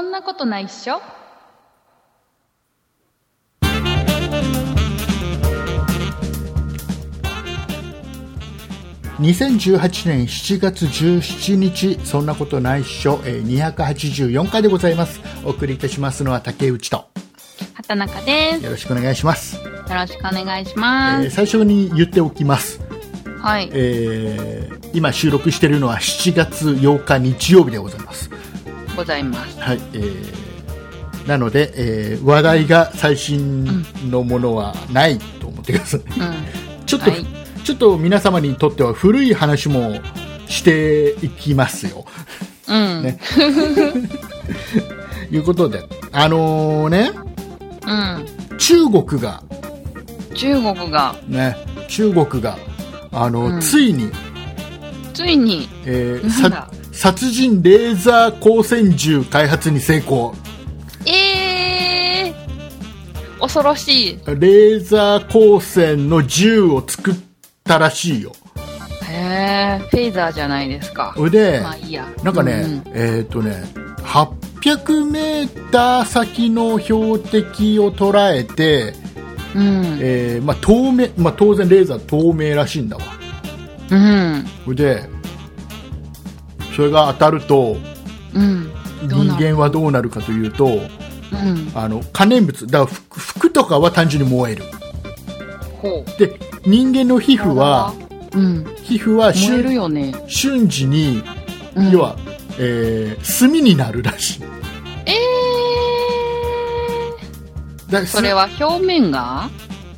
そんなことないっしょ？2018年7月17日そんなことないっしょ、えー284回でございます。お送りいたしますのは竹内と。畑中です。よろしくお願いします、よろしくお願いしえます。ー最初に言っておきます、はい。えー今収録しているのは7月8日日曜日でございますございます。はい、えーなので、えー話題が最新のものはないと思ってください、うん。ちょっと、はい。ちょっと皆様にとっては古い話もしていきますよ。うん。ね。いうことで、あのね、うん。中国が、中国が、ね、中国が、あの、うん。ついに、ついに、えーさ殺人レーザー光線銃開発に成功。えー、恐ろしい。レーザー光線の銃を作ったらしいよ。へー、フェイザーじゃないですか。それで、まあいいや。なんかね、うんえっ、とね、800メーター先の標的を捉えて、うん。えーまあ、透明、まあ、当然レーザー透明らしいんだわ。うん。で、それが当たると、うん。人間はどうなるかというと、うん。あの、可燃物、だから服服とかは単純に燃える。ほう。で、人間の皮膚は、うん。皮膚は燃える瞬よね。瞬時に、うん要は、えー炭になるらしい。えだー、それは表面が？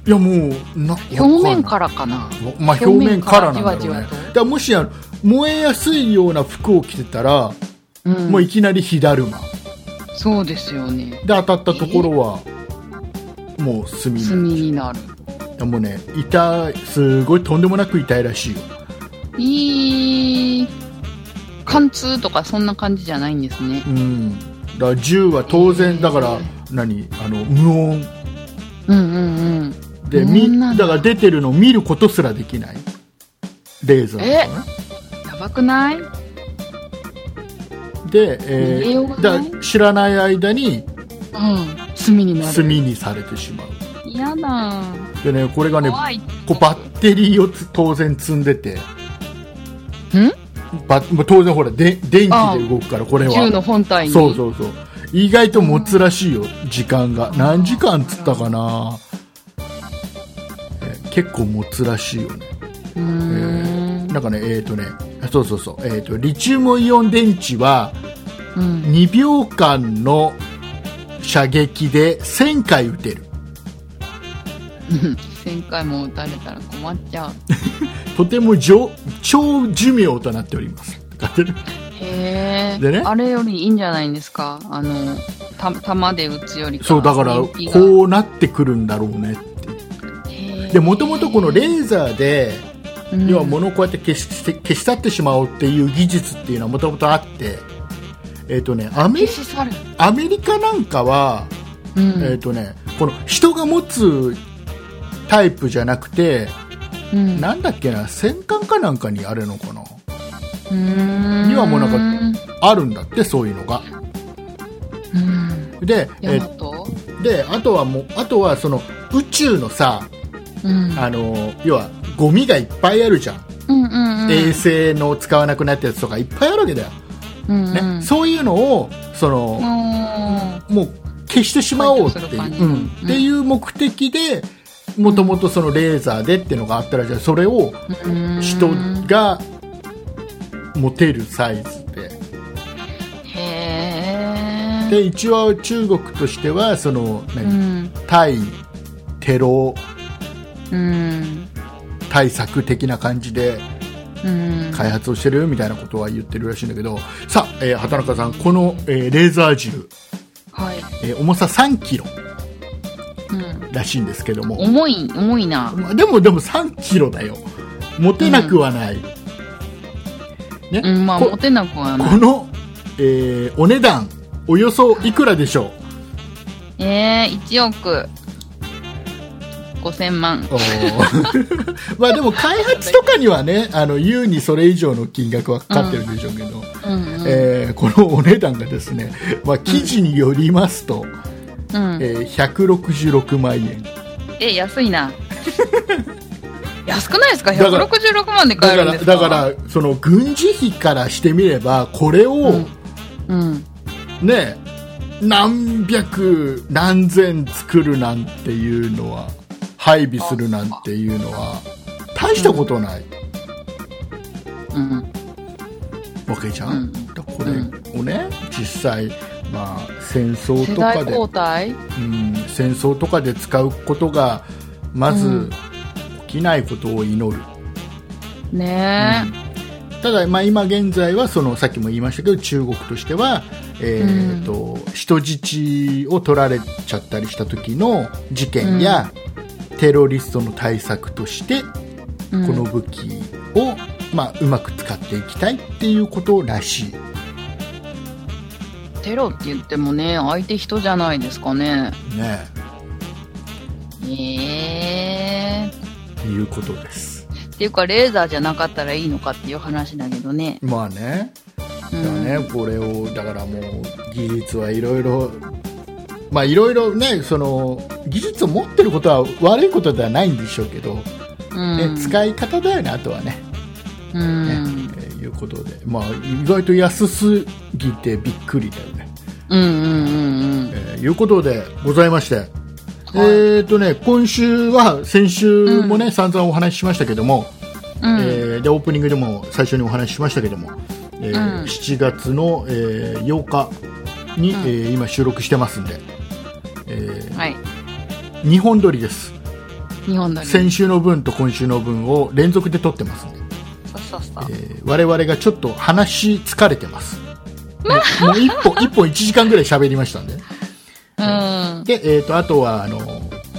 いやもうな表面からかな？まあ表面からなんだろうねだからもしあの燃えやすいような服を着てたら、うん。もういきなり火だるま。そうですよね。で当たったところは、もう炭に炭になる。もうね痛いすごいとんでもなく痛いらしいよ。いい、貫通とかそんな感じじゃないんですね。う。ん。だから銃は当然だから、えー。何？あの無音。うんうんうん。で無みだだから出てるのを見ることすらできない。レーザーだからね。やばくない？で、えー、だ知らない間にうん。炭になる。炭にされてしまう嫌だ。でねこれがね。こうバッテリーをつ当然積んでてん？バまあ当然ほらで電気で動くからこれは銃の本体に。そうそうそう意外と持つらしいよ時間が何時間っつったかな、えー結構持つらしいよねうーん。なんかねえっ、とねそうそうそう、えー、とリチウムイオン電池はうん。2秒間の射撃で1000回撃てる 1000回も撃たれたら困っちゃう。とても上超寿命となっておりますへえ。でねあれよりいいんじゃないんですか？あの、た、弾で撃つよりか。そうだからこうなってくるんだろうねへーでもともとこのレーザーで、うん要は物をこうやって消して消し去ってしまおうっていう技術っていうのはもともとあってえっ、とねアメ。アメリカなんかは、うん。えっ、とねこの人が持つタイプじゃなくて、うん。なんだっけな戦艦かなんかにあるのかな？うーんにはもうなんあるんだってそういうのがうん。で,、えであとはもうあとはその宇宙のさうん。あの要はゴミがいっぱいあるじゃん、うんうんうん。衛星の使わなくなったやつとかいっぱいあるわけだよ、うんうん。ね。そういうのをその、うん。もう消してしまおうっていう、うんうん。っていう目的でもともとそのレーザーでっていうのがあったらじゃあそれを人が持てるサイズで。で一応中国としてはその、う何ん。対テロうん。対策的な感じでうん。開発をしてるみたいなことは言ってるらしいんだけどさあ、えー畑中さんこの、えーレーザー銃、はい。えー重さ3キロうん。らしいんですけども重い、重いな。まあでもでも3キロだよ持てなくはない、ね？うん、まあ、こ持てなくはない。この、えーお値段およそいくらでしょう？えー、1億5000万。まあでも開発とかにはねあの優にそれ以上の金額はかかってるでしょうけど、うんうんえーこのお値段がですね、まあ、記事によりますと、うんえー166万円え、安いな。安くないですか？だから ?166 万で買えるんですか？だからその軍事費からしてみればこれを、うんうん。ね何百何千作るなんていうのは配備するなんていうのは大したことない。うん。わけじゃん、うん。だこれをね実際、まあ、戦争世とかで、うん、戦争とかで使うことがまずうん。起きないことを祈る、ねただ、まあ、今現在はそのさっきも言いましたけど中国としては、えーと人質を取られちゃったりした時の事件や、テロリストの対策としてこの武器を、まあ、うまく使っていきたいっていうことらしい、テロって言ってもね、相手人じゃないですかね。ね、ええいうことですっていうか、レーザーじゃなかったらいいのかっていう話だけどね。まあねうだん。ね、これをだからもう技術はいろいろまあいろいろねその技術を持ってることは悪いことではないんでしょうけど、うん。ね使い方だよねあとはねうねん。えーいうことで、まあ、意外と安すぎてびっくりだよね。うんうんうんうん。えーいうことでございまして、えーとね、今週は先週もね、散々お話ししましたけども、うん。えーでオープニングでも最初にお話ししましたけども、えーうん7月の、えー8日に、うんえー今収録してますんで、えはい。2本撮りです日本だけ。先週の分と今週の分を連続で撮ってますんで、そうそうそう。えー我々がちょっと話し疲れてますもうもう一 本一本1時間ぐらい喋りましたんでねうん。で、えー、とあとはあの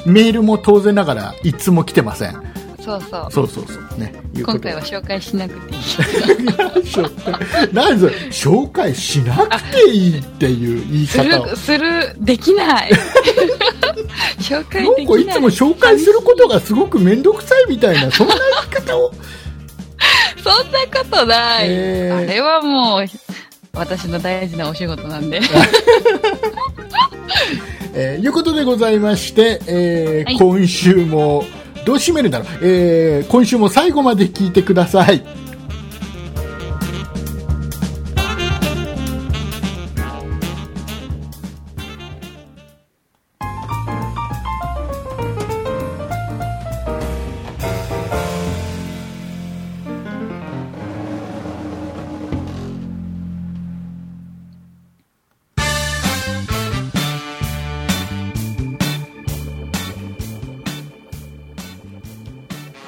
メールも当然ながらいつも来てませんそうそう。そうそうそうね今回は紹介しなくていい。紹介 なんで紹介しなくていいっていう言いす方する、できない。紹介できない。かいつも紹介することがすごく面倒くさいみたいなそんな言い方を そんなことない。えーあれはもう、私の大事なお仕事なんで。えーいうことでございまして、えーはい今週もどう締めるんだろう、えー今週も最後まで聞いてください。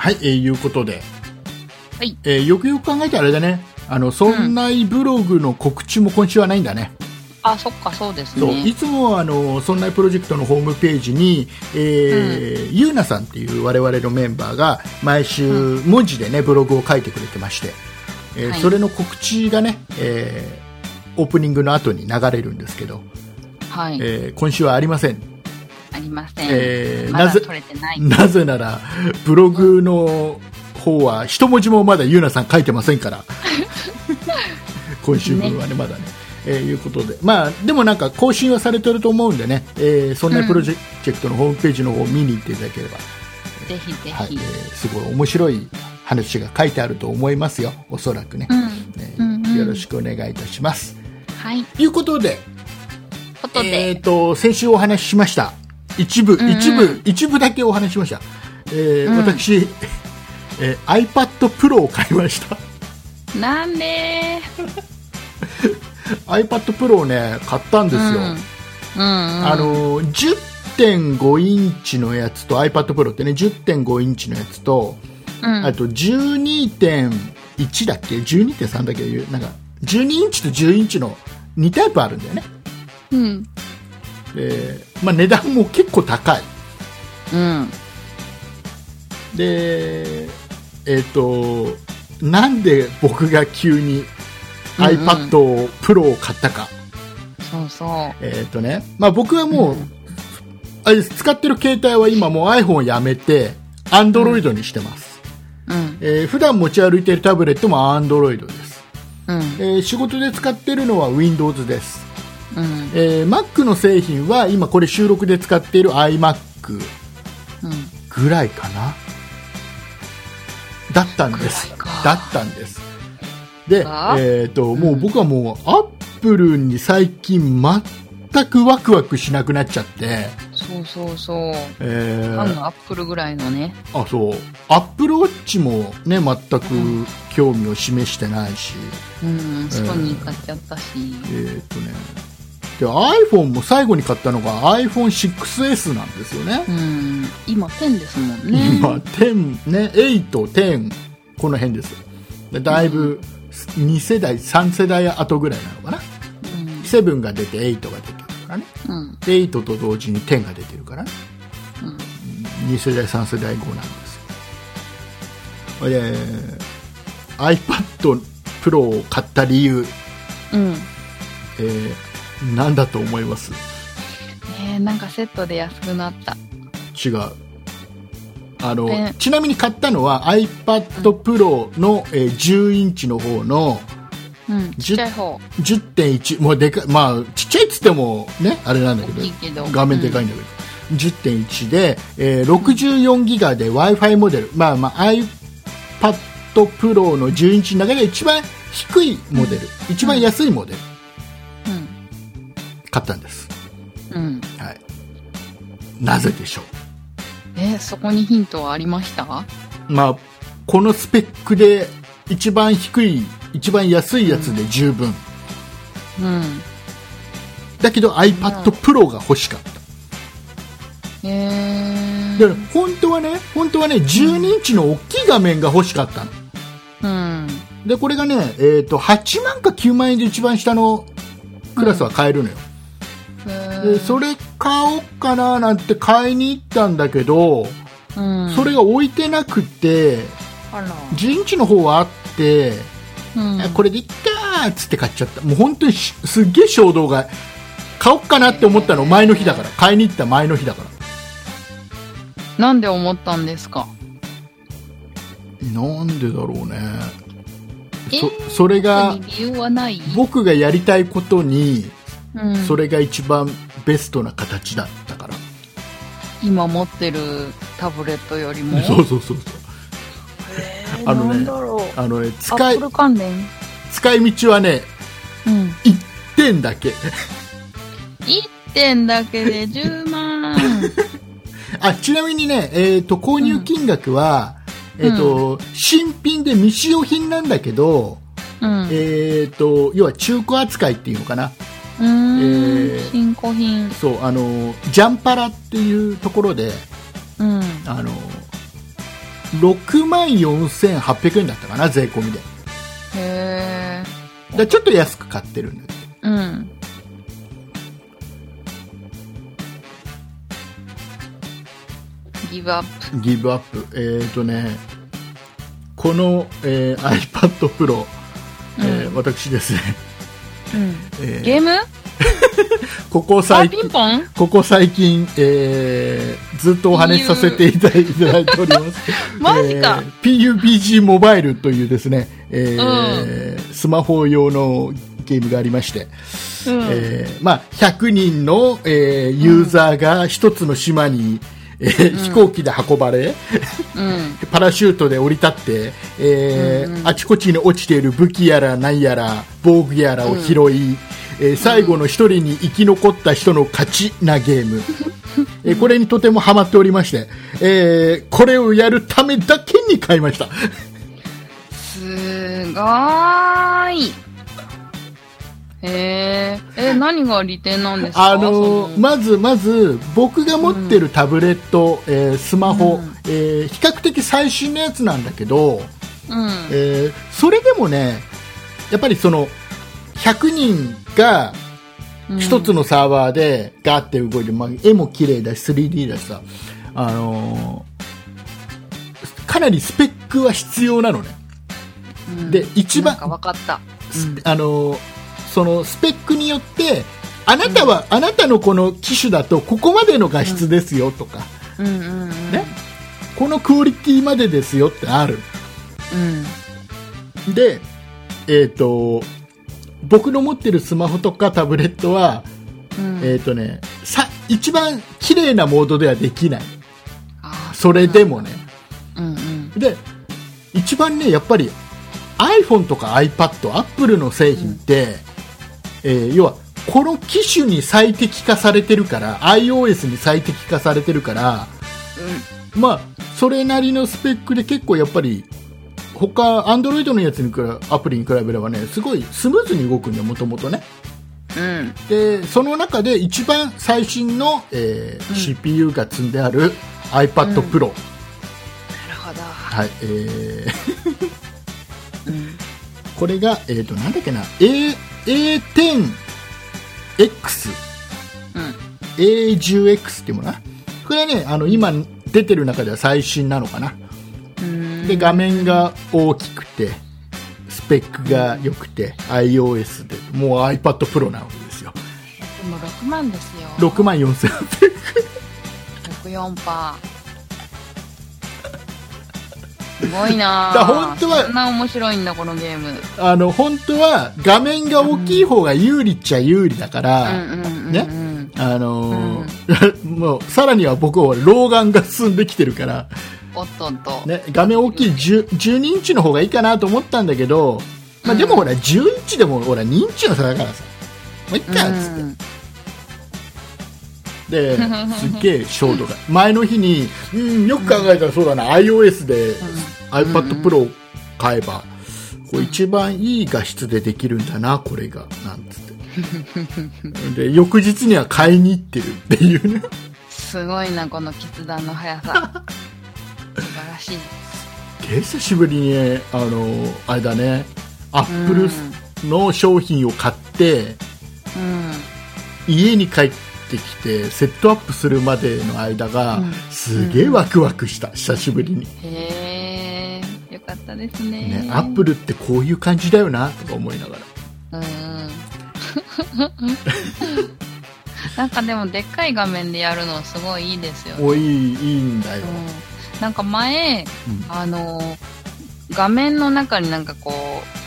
はい、えーいうことで、はい。えーよくよく考えたらあれだね。あのそんないブログの告知も今週はないんだね、あ、そっか、そうですそういね。つもはあのそんないプロジェクトのホームページに、えーゆうなさんっていう我々のメンバーが毎週文字でねブログを書いてくれてまして、えーはい。それの告知がね、えーオープニングの後に流れるんですけど、はい。えー今週はありませんありません。えーなぜまだ取れてない。なぜならブログの方は一文字もまだゆうなさん書いてませんから。今週分はねまだね、えーいうことで。まあでもなんか更新はされてると思うんでね、えーそんなプロジェクトのホームページの方を見に行っていただければ、ぜひぜはいえすごい面白い話が書いてあると思いますよ。おそらくね、うん。ねうんうん。よろしくお願いいたします。はい。ということで。ことえで、ー、と先週お話ししました一部、んうん。一部一部だけお話ししました、えーうん。私、えー iPad Pro を買いました。なんで？iPad Pro をね買ったんですよ、うん。うん、うん。あのー10.5インチのやつと iPad Pro ってね10.5インチのやつと、うん、あと12.1だっけ？12.3だっけ？なんか12インチと10インチの2タイプあるんだよね。うん。で、まあ、値段も結構高いうん。でえっ、となんで僕が急に iPad Pro を買ったか、そうそう。えっ、とね、まあ、僕はもう、うんあれ使ってる携帯は今もう iPhone をやめて Android にしてます、うん。えー普段持ち歩いているタブレットも Android ですうん。えー仕事で使ってるのは Windows です、うん。えー Mac の製品は今これ収録で使っている iMac うん。ぐらいかな？だったんですだったんですで、が？えー、ともう僕はもうアップルに最近全くワクワクしなくなっちゃって、そうそうそう。えーあのアップルぐらいのね。あそうアップルウォッチもね全く興味を示してないし、うん。ソニー買っちゃったし。えっ、とねで iPhone も最後に買ったのが iPhone6S なんですよね、うん。今10ですもんね。今10ね8、10この辺ですでだいぶ2世代3世代後ぐらいなのかな7が出て8が出てるからねうん。うん。で8と同時に10が出てるからねうん。2世代3世代後なんですよで iPad Pro を買った理由、うん。えー、何だと思います？えー、なんかセットで安くなった。違うあの、ねちなみに買ったのは iPad Pro の、えー10インチの方のうん。ちっちゃい方。10.1もうでかいまあちっちゃいっつってもねあれなんだけどけど。画面でかいんだけど、10.1で、えー64ギガで w i f i モデル、まあまあ、iPad Pro の10インチの中で一番低いモデル、一番安いモデルうん。買ったんです、うん。はい、なぜでしょえー、そこにヒントはありました？う、まあ、このスペックで一番低い一番安いやつで十分、うん。だけど iPad Pro が欲しかった。えー。だから本当はね本当はね12インチの大きい画面が欲しかったの。うん。でこれがね、えー、と8万か9万円で一番下のクラスは買えるのよ、えーでそれ買おうかななんて買いに行ったんだけど、うん。それが置いてなくてあら。10インチの方はあって、うん。あこれでいっかーっつって買っちゃったもう本当にしすっげえ衝動が買おうかなって思ったの前の日だから買いに行った前の日だからなんで思ったんですか？なんでだろうねえ？そそれが僕がやりたいことにうん。それが一番ベストな形だったから、今持ってるタブレットよりも？そうそうそうそうえーあのねなんだろう。あのねア使いップル関連？使い道はねうん。1点だけ1点だけで10万。あちなみにね、えー、と購入金額は、うんえーと新品で未使用品なんだけど、うん。えー、と要は中古扱いっていうのかなえー新古品。そうあのジャンパラっていうところでうん。あの6万4800円だったかな税込みでへだからちょっと安く買ってるんだけどー。うん。ギブアップ。ギブアップえっ、とねこの、えー iPad Pro、えーうん私ですね、うん。えーゲーム？ここあ、最近ここ最近、えーずっとお話しさせていただいております。マジか。えー PUBG モバイルというですね、えースマホ用のゲームがありまして、うん。えーまあ、100人の、えーユーザーが一つの島に、えー飛行機で運ばれ、うん。パラシュートで降り立って、えーうんうん。あちこちに落ちている武器やら何やら防具やらを拾い、えー最後の一人に生き残った人の勝ちなゲーム、えーこれにとてもハマっておりまして、えーこれをやるためだけに買いました。すごーい。へえ。え、何が利点なんですか？あのそまずまず僕が持ってるタブレット、えースマホ、うん。えー比較的最新のやつなんだけど、うん。えーそれでもねやっぱりその100人がうん。一つのサーバーでガーって動いて、まあ、絵も綺麗だし 3D だしさ、あのーかなりスペックは必要なのね、うん。で一番分かった。スあのーそのスペックによってあなたは、あなたのこの機種だとここまでの画質ですよとか、うんうんうん。ね。このクオリティまでですよってある。うん。でえっ、と僕の持ってるスマホとかタブレットは、うん。えっ、とねさ一番綺麗なモードではできない。それでもね。うんうんで一番ねやっぱり iPhone とか iPad、Apple の製品って、えー要はこの機種に最適化されてるから iOS に最適化されてるからまあそれなりのスペックで結構やっぱり他 Android のやつに比べアプリに比べればねすごいスムーズに動くんだよもともとね。うん。うんでその中で一番最新の、えーうん。CPU が積んである iPad Pro、なるほど。はいえー。うん。これが、えー、となんだっけな A A10X うん。A10X っていうものかな。これはねあの今出てる中では最新なのかな。うん。で画面が大きくてスペックが良くて iOS でもう iPad Pro なわけですよ。でも6万ですよ。6万4800 64パーすごいな。だ本当はそんな面白いんだこのゲーム。あの本当は画面が大きい方が有利っちゃ有利だかうら、んうんうんねうん。あのー もうさらには僕は老眼が進んできてるから、おっとっと、ね、画面大きい10 12インチの方がいいかなと思ったんだけど、まあ、でもほら10インチでもほら2インチの差だからさ。もういっかっつって、うんですっげえ衝動が前の日に、うん、よく考えたらそうだな、iOS で iPad Pro を買えば、こう一番いい画質でできるんだなこれが。なんつって。で翌日には買いに行ってるっていう。ねすごいなこの決断の速さ。素晴らしい。久しぶりにねあのあれだね。アップルうん。の商品を買ってうん。家に帰ってきてセットアップするまでの間が、うん。すげえワクワクした久しぶりに、へえよかったですね。ね、アップルってこういう感じだよなとか思いながら。うん。なんかでもでっかい画面でやるのすごいいいですよね、おいいいいんだよ、うん、なんか前うん。あの画面の中になんかこう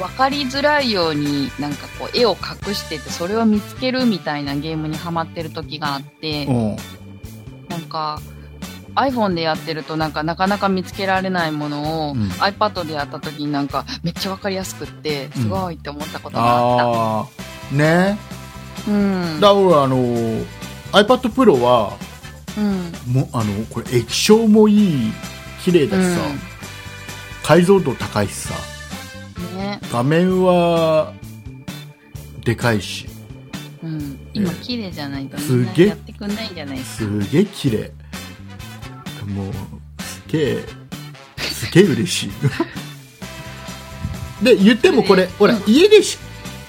分かりづらいようになんかこう絵を隠しててそれを見つけるみたいなゲームにハマってる時があってうんなんか iPhone でやってるとなんかなかなか見つけられないものを、うん iPad でやった時になんかめっちゃ分かりやすくってすごいって思ったことがあっああねた。うん。だからあの iPad Pro はうん。もあのこれ液晶もいい綺麗だしさ、解像度高いしさうん。ね。画面はでかいし。うん。今綺麗じゃないとみすげえ。んなやってくんないんじゃないですか？すげえ綺麗。もうすげえすげえ嬉しい。で言ってもこれほらうん。家でし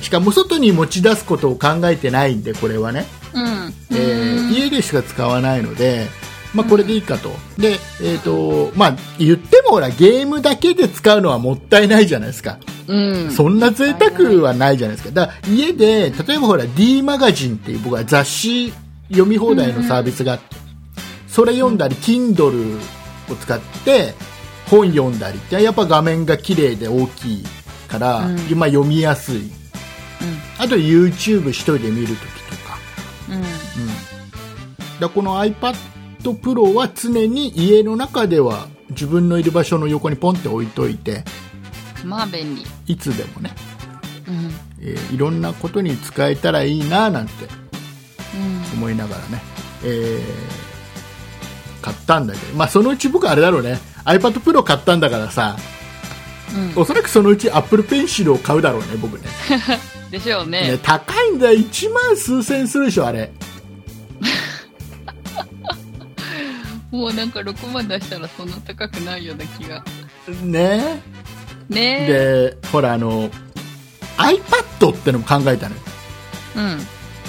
しかも外に持ち出すことを考えてないんでこれはね、うん。えー家でしか使わないので、まあ、これでいいかと、で、えーとまあ、言ってもほらゲームだけで使うのはもったいないじゃないですか、うん。そんな贅沢はないじゃないですか。だから家で例えばほら D マガジンっていう僕は雑誌読み放題のサービスがあって、それ読んだり Kindle を使って本読んだりってやっぱ画面が綺麗で大きいから、うん。まあ、読みやすい。あと YouTube 一人で見るときとか。うん。うん。だこの iPad Pro は常に家の中では自分のいる場所の横にポンって置いといてまあ便利。いつでもね、うん。えーいろんなことに使えたらいいななんてうん。思いながらね、えー買ったんだけど、まあ、そのうち僕あれだろうね iPad Pro 買ったんだからさうん。おそらくそのうち Apple Pencil を買うだろうね僕ね でしょうねね。高いんだよ1万数千するでしょあれ もうなんか6万出したらそんな高くないような気が。ねねえ。でほらあの iPad ってのも考えたのようん。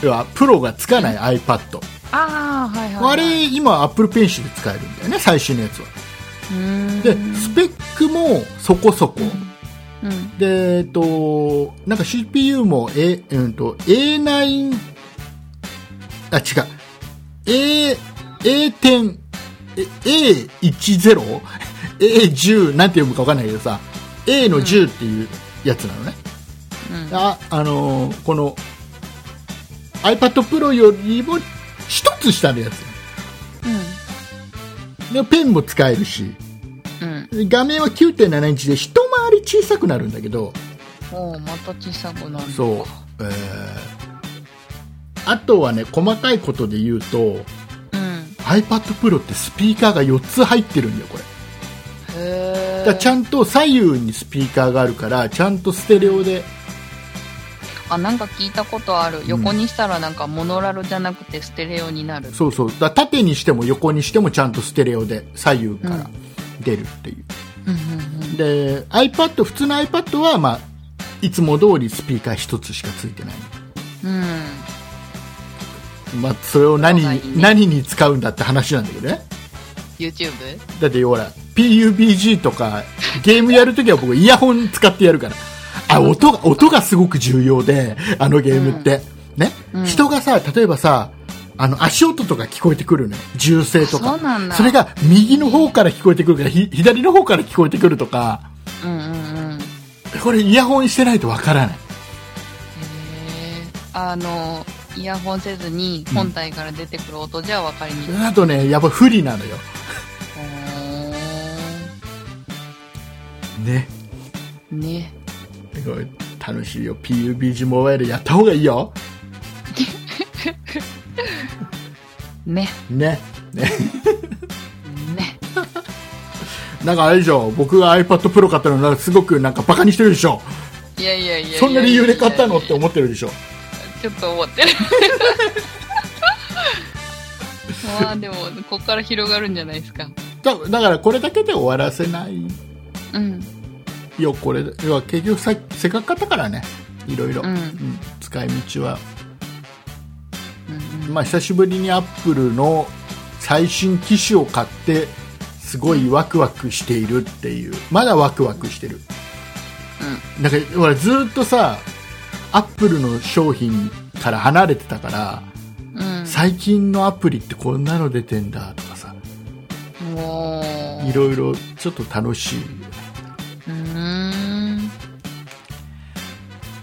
要はプロがつかない iPad、ああ、はいはい、はい。あれ今 Apple Pencil で使えるんだよね最新のやつは。でスペックもそこそこ、うん。でえっとなんか CPU も、A うん、と A9 あ違う A A10 え A10 A10 なんて読むか分かんないけどさ A の10っていうやつなのねうん。あ、あのーこの iPad Pro よりも一つ下のやつでペンも使えるしうん。うん。画面は9.7インチで一回り小さくなるんだけどおーまた小さくなる。そう、えーあとはね細かいことで言うとうん。iPad Pro ってスピーカーが4つ入ってるんだよこれへーだちゃんと左右にスピーカーがあるからちゃんとステレオであ、なんか聞いたことある。横にしたらなんかモノラルじゃなくてステレオになる。そうそうだ縦にしても横にしてもちゃんとステレオで左右から出るっていう、うんうんうん。で iPad 普通の iPad は、まあ、いつも通りスピーカー1つしかついてない、うん。まあ、それを何に何に使うんだって話なんだけどね。YouTube? だってほら PUBG とかゲームやるときは僕イヤホン使ってやるから。あ音が音がすごく重要であのゲームって、ね、うん。人がさ例えばさあの足音とか聞こえてくるのよ。銃声とか。それが右の方から聞こえてくるからひ左の方から聞こえてくるとか。うんうんうん。これイヤホンしてないとわからない。あの、イヤホンせずに本体から出てくる音じゃ分かりにくい。あとねやっぱ不利なのよ。ね。ね。すごい楽しいよ。PUBG モバイルやった方がいいよ。ね。ね。ね。ね。なんかあれでしょ。僕が iPad Pro 買ったのなんかすごくなんかバカにしてるでしょ。いやいやいや。そんな理由で買ったのって思ってるでしょちょっと思ってる。まあでも、ここから広がるんじゃないですか。だだからこれだけで終わらせないうん。よこれ要は結局させっかく買ったからね。いろいろ、うん。うん。使い道は、うんまあ、久しぶりにアップルの最新機種を買ってすごいワクワクしているっていう。まだワクワクしてる。なん。かほらずっとさアップルの商品から離れてたからうん。うん。最近のアプリってこんなの出てんだとかさ。いろいろちょっと楽しい。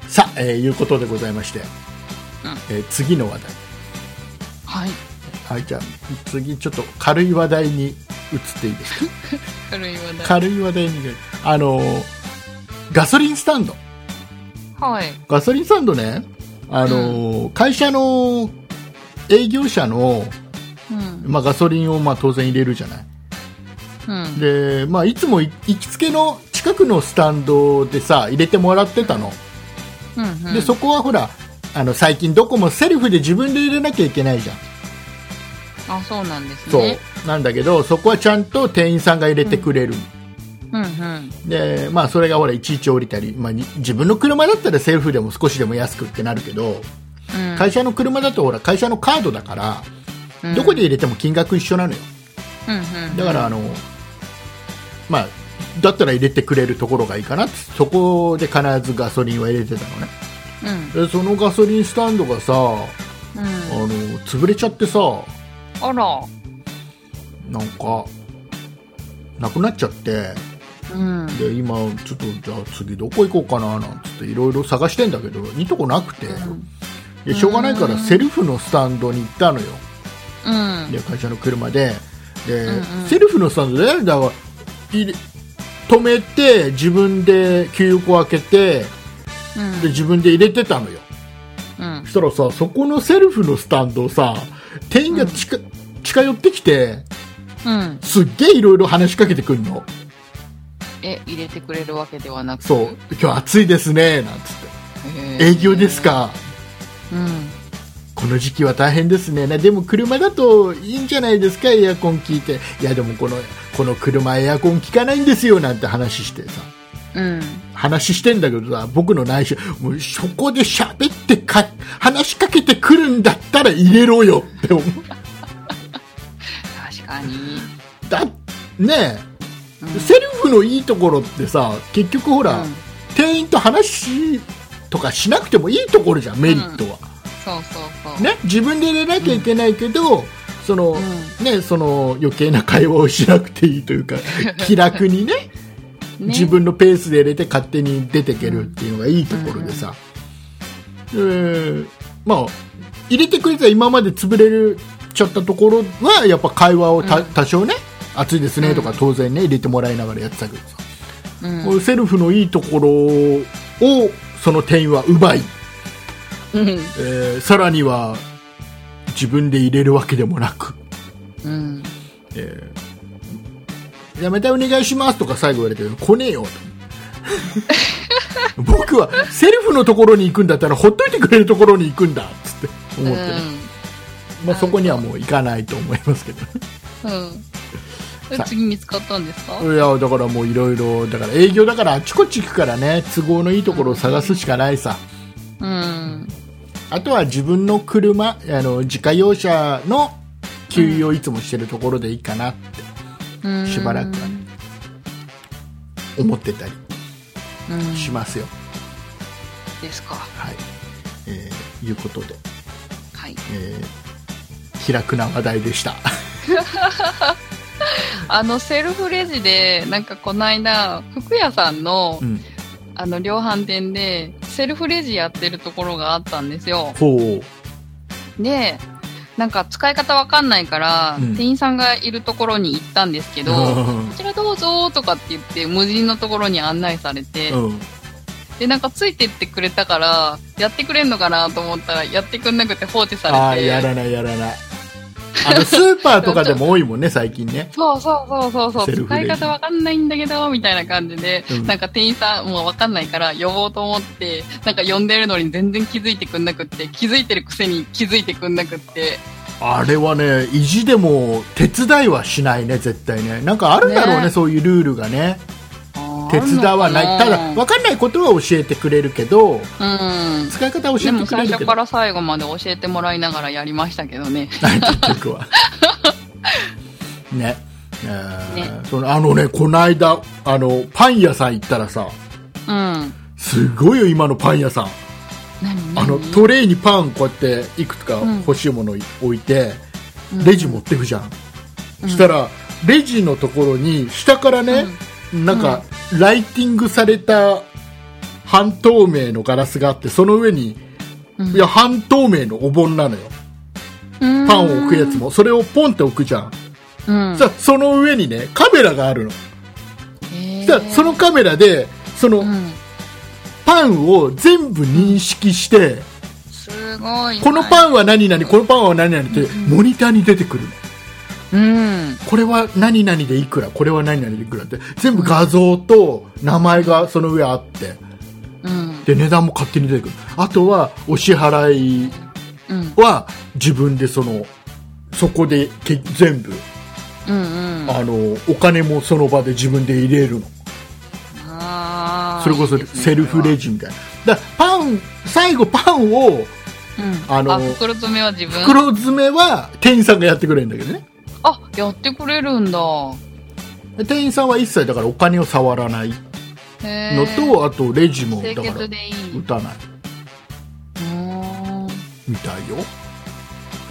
さあ、えーいうことでございまして、うんえー次の話題はい。はいじゃあ次ちょっと軽い話題に移っていいですか？軽い話題。軽い話題にあのーガソリンスタンドはい。ガソリンスタンドねあのー会社の営業者の、うん。まあ、ガソリンをまあ当然入れるじゃないうん。で、まあ、いつもい行きつけの近くのスタンドでさ入れてもらってたの、うんうん。でそこはほらあの最近どこもセルフで自分で入れなきゃいけないじゃん、あ、そうなんですそうね。なんだけどそこはちゃんと店員さんが入れてくれる、うんうん。でまあ、それがほらいちいち降りたり、まあ、に自分の車だったらセルフでも少しでも安くってなるけど、うん。会社の車だとほら会社のカードだから、うんどこで入れても金額一緒なのようんうん。だからあの、まあ、だったら入れてくれるところがいいかなってそこで必ずガソリンを入れてたのねうん。でそのガソリンスタンドがさあうん。の潰れちゃってさあら。なんかなくなっちゃってうん。で今ちょっとじゃあ次どこ行こうかななんつっていろいろ探してんだけどいいとこなくてでしょうがないからセルフのスタンドに行ったのようん。で会社の車でで、うんうんセルフのスタンドでだから入れ止めて自分で給油口開けてうん。で自分で入れてたのようんそ。したらさそこのセルフのスタンドをさ店員が近,、近寄ってきてうん。すっげえいろいろ話しかけてくるのえ、入れてくれるわけではなく？そう。今日暑いですね。なんつって。営業ですか？うん。この時期は大変ですね。でも車だといいんじゃないですか？エアコン効いて。いやでもこのこの車エアコン効かないんですよ。なんて話してさ。うん。話してんだけどさ僕の内緒。もうそこで喋ってか話しかけてくるんだったら入れろよって思う。確かに。だねうん。えセルフのいいところってさ結局ほら、うん。店員と話とかしなくてもいいところじゃんメリットは、そうそうそう。ね、自分で入れなきゃいけないけど、そのうね、その余計な会話をしなくていいというか 気楽にね自分のペースで入れて勝手に出てけるっていうのがいいところでさ、えーまあ入れてくれたら今まで潰れるちゃったところはやっぱ会話をた、うん。多少ね暑いですねとかうん当然ね入れてもらいながらやってたけどさ、うん。セルフのいいところをその店員は奪い、うん。えーさらには自分で入れるわけでもなく、うん。えーやめてお願いしますとか最後言われて来ねえよと。僕はセルフのところに行くんだったらほっといてくれるところに行くんだっつって思ってね、まあ、そこにはもう行かないと思いますけどうん。うん。次見つかったんですか？いやだからもういろいろだから営業だからあちこち行くからね都合のいいところを探すしかないさ、うん。あとは自分の車あの自家用車の給油をいつもしてるところでいいかなってうん。しばらくはね思ってたりうん。しますよ、ですか。はい、えーいうことで、はい。えー気楽な話題でした あの、セルフレジで、なんかこの間、服屋さんのう、ん。あの、量販店で、セルフレジやってるところがあったんですよ。で、なんか使い方わかんないから、うん。店員さんがいるところに行ったんですけど、こちらどうぞとかって言って、無人のところに案内されて、うん。で、なんかついてってくれたから、やってくれんのかなと思ったら、やってくんなくて放置さああれて。やらないやらないあのスーパーとかでも多いもんね最近ね。そうそうそうそうそう。使い方わかんないんだけど、みたいな感じで、うん。なんか店員さんもうわかんないから呼ぼうと思って、なんか呼んでるのに全然気づいてくんなくって、気づいてるくせに気づいてくんなくって、あれはね意地でも手伝いはしないね絶対ね。なんかあるんだろうねねそういうルールがね手伝わない。ただ分かんないことは教えてくれるけどうん。使い方は教でえも最初てくれるけど。から最後まで教えてもらいながらやりましたけどね。結局は。ね。えーね。そのあのねこの間あのパン屋さん行ったらさうん。すごいよ今のパン屋さん。何？あの何トレイにパンこうやっていくつかうん。欲しいもの置いて、うん。レジ持ってくじゃん、うん。したらレジのところに下からね、なんかライティングされた半透明のガラスがあってその上に、うん。いや半透明のお盆なのよ。うん。パンを置くやつも。それをポンって置くじゃん、うん。その上にねカメラがあるの、へー。そのカメラでそのうん。パンを全部認識して、すごい。このパンは何々このパンは何々ってモニターに出てくるのうん。これは何々でいくらこれは何々でいくらって全部画像と名前がその上あってうん。で値段も勝手に出てくるあとはお支払いうん。は自分でそのそこでけ全部うん。うん。あのお金もその場で自分で入れるのそれこそセルフレジみたいなだパン最後パンをうん。あの袋詰めは自分？袋詰めは店員さんがやってくれるんだけどねあ、やってくれるんだ。店員さんは一切だからお金を触らない。へのーとあとレジもだ清から。打たない。みたいよ。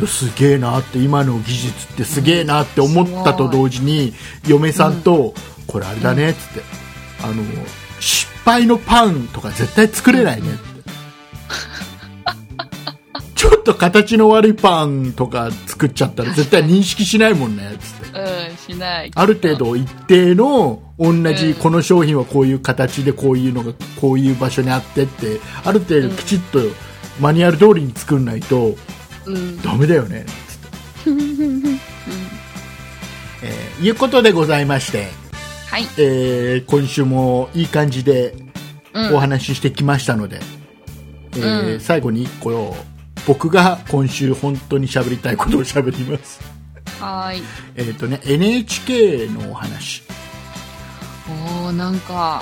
すげえなって今の技術ってすげえなって思ったと同時に嫁さんと、これあれだねっつって、あの失敗のパンとか絶対作れないねって、ちょっと形の悪いパンとか作っちゃったら絶対認識しないもんねっつってうん、しない。ある程度一定の同じうんこの商品はこういう形でこういうのがこういう場所にあってってある程度きちっとマニュアル通りに作んないとうん。ダメだよねつって、えーいうことでございまして、はい。えー今週もいい感じでうんお話ししてきましたので、えーうん最後に1個僕が今週本当に喋りたいことを喋りますはーい。えっ、とね NHK のお話おー、なんか、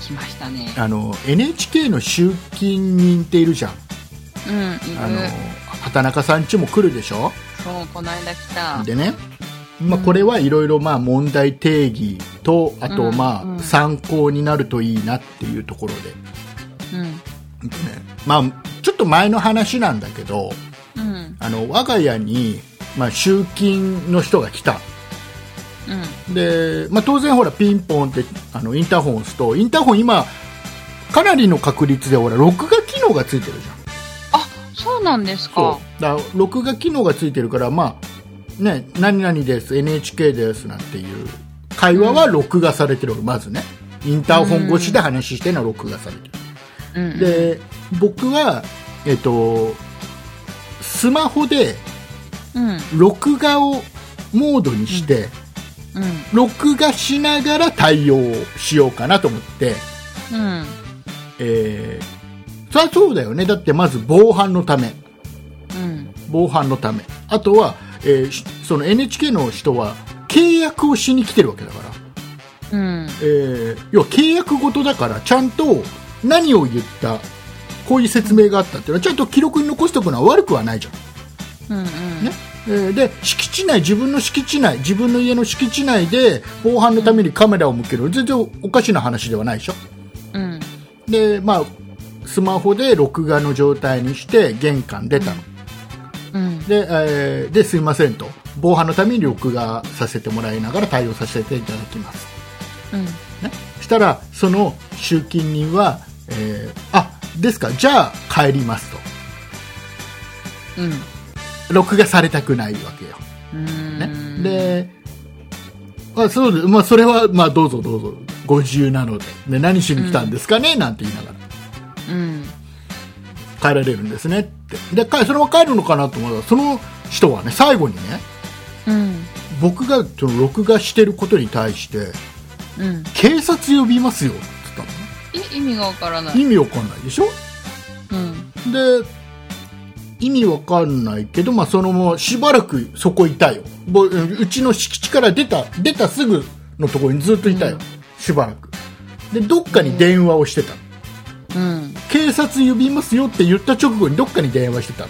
来ましたね。あの NHK の集金人っているじゃんうん、いる。あの畑中さん家も来るでしょ？そう、この間来た。でね、まあ、うんこれはいろいろまあ問題定義とあとうんまうんあ参考になるといいなっていうところで、うん。ねまあ、っと前の話なんだけどうん。あの我が家にまあ集金の人が来たうん。で、まあ、当然ほらピンポンってあのインターホンを押すとインターホン今かなりの確率でほら録画機能がついてるじゃんあ、そうなんですか。だ録画機能がついてるからまあね何々です NHK ですなんていう会話は録画されてる、まずねインターホン越しで話してるのは録画されてる、うん。で僕はえっとスマホでうん。録画をモードにして、うん。録画しながら対応しようかなと思って、うん。えー、そりゃそうだよねだってまず防犯のためうん。防犯のためあとは、えーしその NHK の人は契約をしに来てるわけだから、うん。えー要は契約事だからちゃんと何を言ったこういう説明があったっていうのはちゃんと記録に残しておくのは悪くはないじゃんうん。うん。ねえーで敷地内自分の敷地内自分の家の敷地内で防犯のためにカメラを向ける全然おかしな話ではないでしょうん。でまあスマホで録画の状態にして玄関出たの、うん。で,、えーですいませんと防犯のために録画させてもらいながら対応させていただきます、うん。ね、したらその集金人は、えーあですか？じゃあ帰りますとうん。録画されたくないわけようん。ね、で、あそうですまあ、それは、まあ、どうぞどうぞ、ご自由なので、で何しに来たんですかね、なんて言いながら、うん。帰られるんですねって。で、かそのまま帰るのかなと思ったら、その人はね、最後にね、うん。僕がその録画してることに対して、うん。警察呼びますよって意味がわからない。意味わかんないでしょ？うん。で、意味わかんないけど、まあ、そのまましばらくそこいたよ。ぼうちの敷地から出た、出たすぐのところにずっといたよ。うんしばらく。で、どっかに電話をしてたの。うん。警察呼びますよって言った直後にどっかに電話してた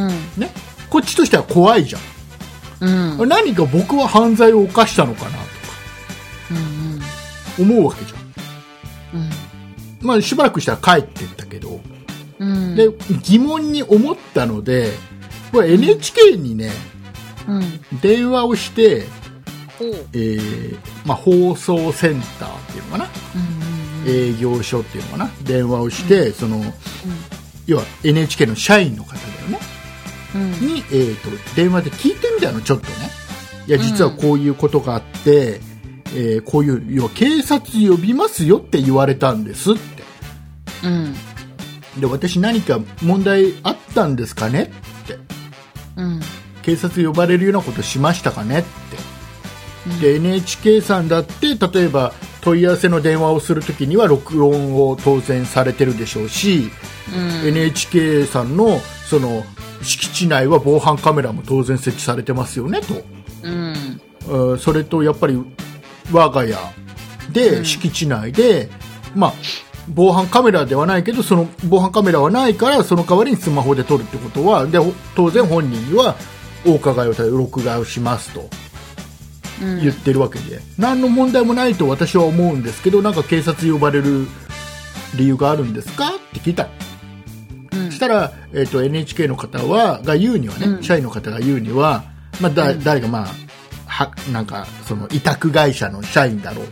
の。うん。ね？こっちとしては怖いじゃん。うん。何か僕は犯罪を犯したのかなとかうん。思うわけじゃん。うん。まあ、しばらくしたら帰ってったけど、うん。で、疑問に思ったので、これ NHK にね、うん。電話をして。えーまあ、放送センターっていうのかな、うん。営業所っていうのかな？電話をして、その要は NHK の社員の方だよね？うん。に、えー、と電話で聞いてみたのちょっとねいや実はこういうことがあって、えーこういう要は警察呼びますよって言われたんですってうん。で私何か問題あったんですかねってうん。警察呼ばれるようなことしましたかねってで NHK さんだって例えば問い合わせの電話をするときには録音を当然されてるでしょうし、うん。NHK さんのその敷地内は防犯カメラも当然設置されてますよねと、うん。えーそれとやっぱり我が家。うん。で敷地内で、まあ防犯カメラではないけどその防犯カメラはないからその代わりにスマホで撮るってことはで当然本人にはお伺いを録画をしますと。うん。言ってるわけで、何の問題もないと私は思うんですけどなんか警察呼ばれる理由があるんですか？って聞いた。うん。そしたら、えー、と NHK の方はが言うにはね、うん。社員の方が言うには、まあだうん。誰が、まあ、はなんかその委託会社の社員だろう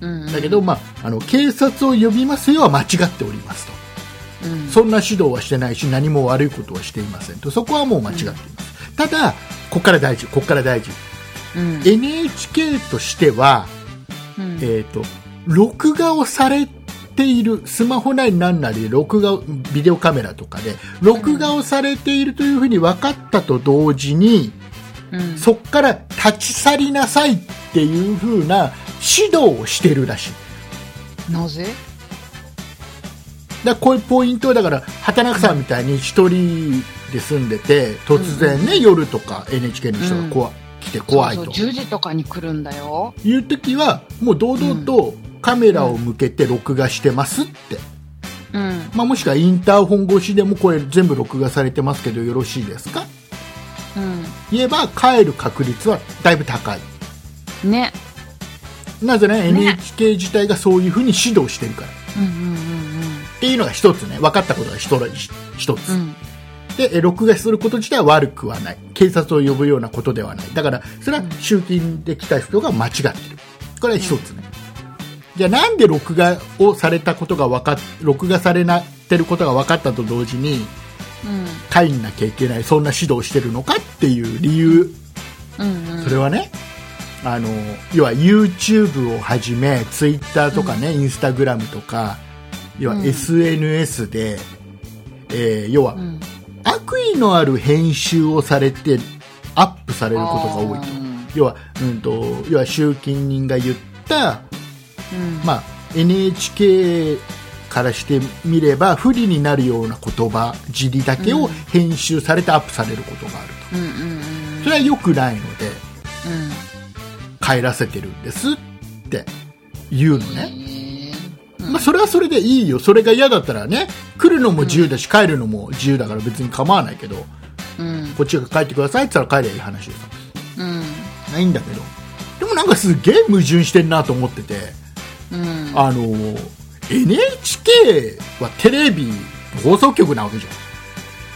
うん。とだけど、まあ、あの警察を呼びますよは間違っておりますとうん。そんな指導はしてないし何も悪いことはしていませんとそこはもう間違っています、ただここから大事ここから大事うん。NHK としては、うん。えー、と録画をされているスマホなりなんなりで録画ビデオカメラとかで録画をされているというふうに分かったと同時に、うん。そこから立ち去りなさいっていうふうな指導をしてるらしい。なぜ？だこういうポイントはだから畑中さんみたいに一人で住んでて突然ね、夜とか NHK の人が怖、来て怖いと。そうそう10時とかに来るんだよ。いう時はもう堂々とカメラを向けて録画してますって、うん。まあ、もしくはインターホン越しでもこれ全部録画されてますけどよろしいですか？言えば帰る確率はだいぶ高いうん。ね。なぜねね NHK 自体がそういうふうに指導してるからっうんうんていうのが一つね分かったことが一つうんうん。でえ録画すること自体は悪くはない警察を呼ぶようなことではないだからそれは集金で来た人が間違ってるこれは一つね、じゃあなんで録画をされたことが分かっ録画されなってることが分かったと同時にうん。帰んなきゃいけないそんな指導をしてるのかっていう理由うんうん。それはねあの要は YouTube をはじめ Twitter とかね、Instagram とか要はうん SNS で、えー要はうん。悪意のある編集をされてアップされることが多いとうん要は,、うん、と要は集金人が言った、うん。まあ、NHK からしてみれば不利になるような言葉尻だけを編集されてアップされることがあると、うんうんうん。それは良くないのでうん。帰らせてるんですって言うのね、へーまあ、それはそれでいいよそれが嫌だったらね来るのも自由だし、帰るのも自由だから別に構わないけどうん。こっちが帰ってくださいって言ったら帰りゃいい話でさうん。ないんだけどでもなんかすげえ矛盾してんなと思っててうん。あの NHK はテレビ放送局なわけじ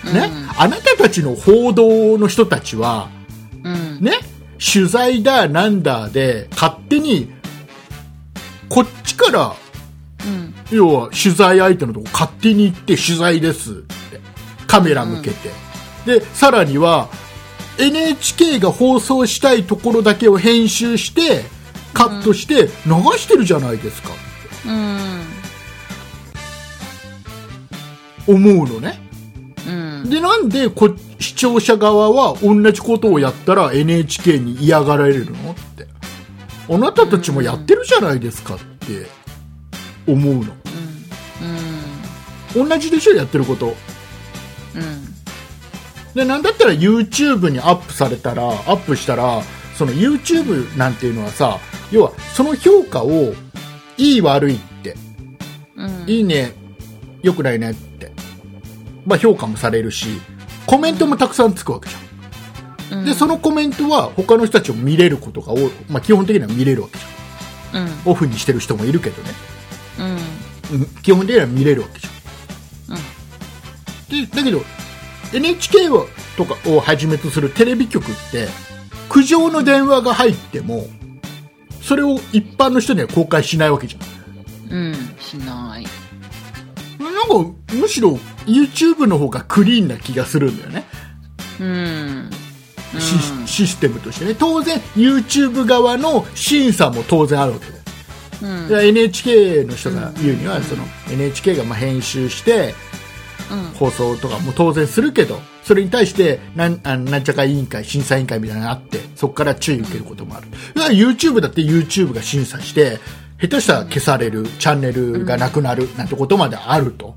ゃん、ね？あなたたちの報道の人たちはうん。ね？取材だなんだで勝手にこっちからうん。要は取材相手のとこ勝手に行って取材です。ってカメラ向けて、でさらには NHK が放送したいところだけを編集してカットして流してるじゃないですか、うん。思うのね。うん。でなんでこ視聴者側は同じことをやったら NHK に嫌がられるのって。あなたたちもやってるじゃないですかって思うの。うん。同じでしょやってること。うん。でなんだったら YouTube にアップされたらアップしたらその YouTube なんていうのはさ要はその評価をいい悪いって。うん。いいね。よくないねって、まあ、評価もされるしコメントもたくさんつくわけじゃん。うん。でそのコメントは他の人たちも見れることが多い、まあ、基本的には見れるわけじゃん。うん。オフにしてる人もいるけどね、うん。うん、基本的には見れるわけじゃん、でだけど NHK をとかをはじめとするテレビ局って苦情の電話が入ってもそれを一般の人には公開しないわけじゃんうん。しない。なんかむしろ YouTube の方がクリーンな気がするんだよね、うん。シシステムとしてね当然 YouTube 側の審査も当然あるわけでうん。で NHK の人が言うには、その NHK がまあ編集してうん。放送とかも当然するけどそれに対してなんあなんちゃか委員会審査委員会みたいなのがあってそこから注意受けることもある。だから YouTube だって YouTube が審査して下手したら消されるチャンネルがなくなるなんてことまであると、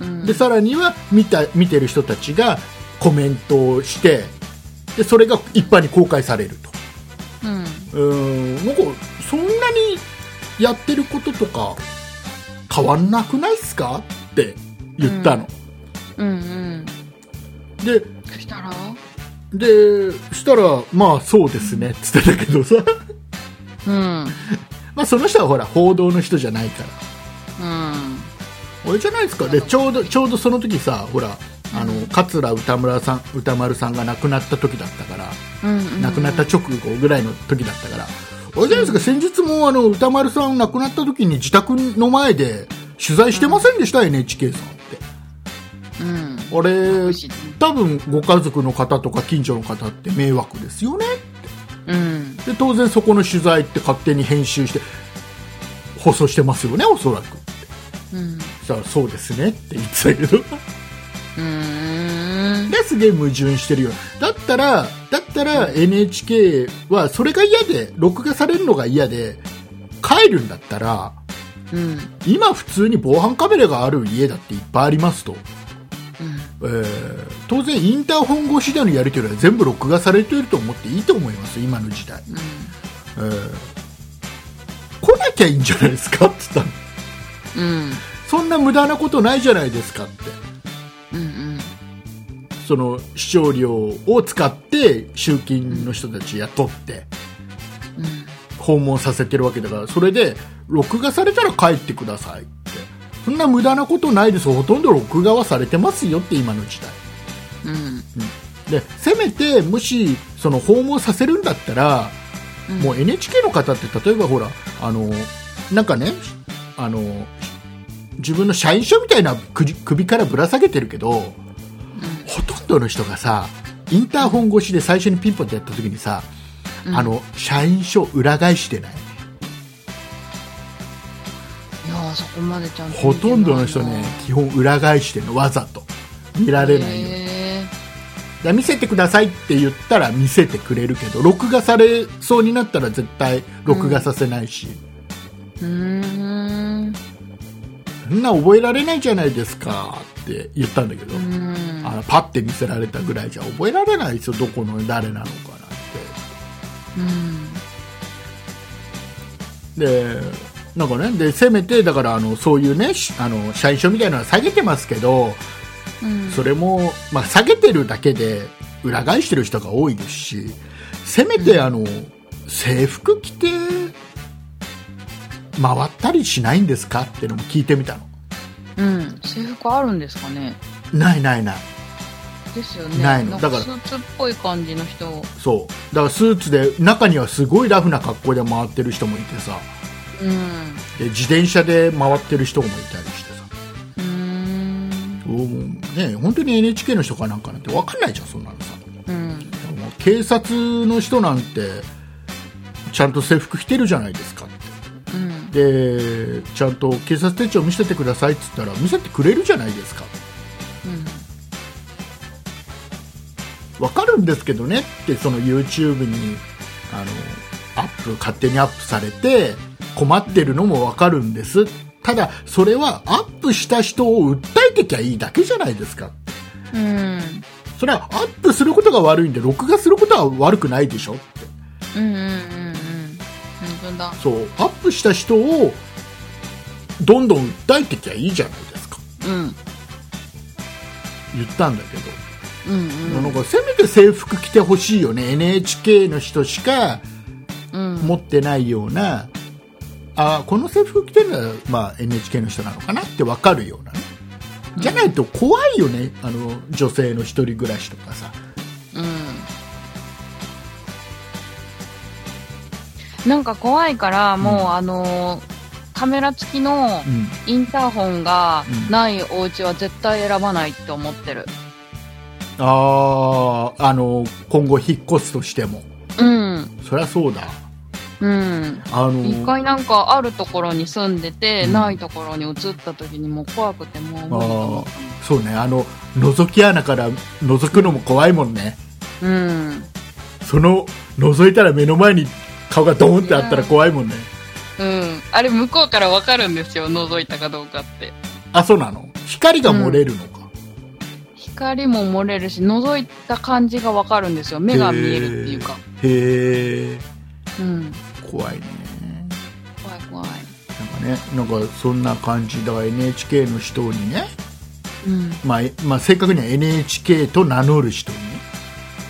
うん。でさらには見た見てる人たちがコメントをしてでそれが一般に公開されると。うん。うーん。なんかそんなにやってることとか変わんなくないっすか？って言ったの、うん。うん。でそしたら？でしたらまあそうですねっつってたけどさうん。まあその人はほら報道の人じゃないからうん。あれじゃないですかでちょうどちょうどその時さほらあの桂歌村さん歌丸さんが亡くなった時だったから、うん。亡くなった直後ぐらいの時だったから、あれじゃないですか、先日もあの歌丸さん亡くなった時に自宅の前で取材してませんでした、NHK さんって。うん。あれ多分ご家族の方とか近所の方って迷惑ですよね。うん。で、当然そこの取材って勝手に編集して、放送してますよね、おそらく。うん。そしたらそうですねって言ってたけど。うん。ですげえ矛盾してるよ。だったら、だったら NHK はそれが嫌で、録画されるのが嫌で、帰るんだったら、うん。今普通に防犯カメラがある家だっていっぱいありますと。うん。えー当然インターホン越しでのやり取りは全部録画されていると思っていいと思います、今の時代。えー来なきゃいいんじゃないですかって言ったの。うん。そんな無駄なことないじゃないですかって。うん。その視聴料を使って集金の人たち雇ってうん。訪問させてるわけだからそれで録画されたら帰ってくださいって。そんな無駄なことないです。ほとんど録画はされてますよって今の時代。うん。でせめてもしその訪問させるんだったら、うん。もう NHK の方って例えばほらあのなんかねあの自分の社員証みたいな首首からぶら下げてるけど、ほとんどの人がさインターホン越しで最初にピンポンってやった時にさ、うん。あの社員証裏返してない？いやーそこまでちゃんとほとんどの人ね基本裏返してるの。わざと見られないように。へいや見せてくださいって言ったら見せてくれるけど録画されそうになったら絶対録画させないし、ーうーん。そんな覚えられないじゃないですかって言ったんだけど、うん。あのパッて見せられたぐらいじゃ覚えられないですよどこの誰なのかなんて。うん。でなんかねでせめてだからあのそういうねしあの社員証みたいなのは下げてますけどうん。それも、まあ、下げてるだけで裏返してる人が多いですしせめてあの、制服着て回ったりしないんですかっていうのも聞いてみたのうん。制服あるんですかね？ないないないですよね。ないのだからスーツっぽい感じの人。そうだからスーツで中にはすごいラフな格好で回ってる人もいてさうん。で自転車で回ってる人もいたりしてさ。ね本当に NHK の人かなんかなんて分かんないじゃんそんなのさ。うん。警察の人なんてちゃんと制服着てるじゃないですかって。うん。でちゃんと警察手帳見せてくださいって言ったら見せてくれるじゃないですか。わかるんですけどねってその YouTube にあのアップ勝手にアップされて困ってるのもわかるんですただそれはアップした人を訴えてきゃいいだけじゃないですかうん。うん。それはアップすることが悪いんで録画することは悪くないでしょってうんうんうんうん。本当だ。そうアップした人をどんどん訴えてきゃいいじゃないですかうん。言ったんだけどうんうん。なんかせめて制服着てほしいよね NHK の人しかうん。持ってないようなあこの制服着てるのは、まあ、NHK の人なのかなって分かるようなね。じゃないと怖いよね。あの女性の一人暮らしとかさ。うん。なんか怖いから、もう、あのーカメラ付きのうん。インターホンがうん。ないお家は絶対選ばないって思ってる。あーあの今後引っ越すとしても。うん。そりゃそうだうん。あの一回なんかあるところに住んでて、うんないところに移った時にもう怖くてもう無理と思っそうねあの覗き穴から覗くのも怖いもんね。うん。その覗いたら目の前に顔がドーンってあったら怖いもんねうん。あれ向こうからわかるんですよ、覗いたかどうかって。あそうなの？光が漏れるのか、光も漏れるし、覗いた感じがわかるんですよ。目が見えるっていうか。へえうん。怖いね怖い怖い。なんかねなんかそんな感じだから NHK の人にね、うん。まあえまあ、正確には NHK と名乗る人にね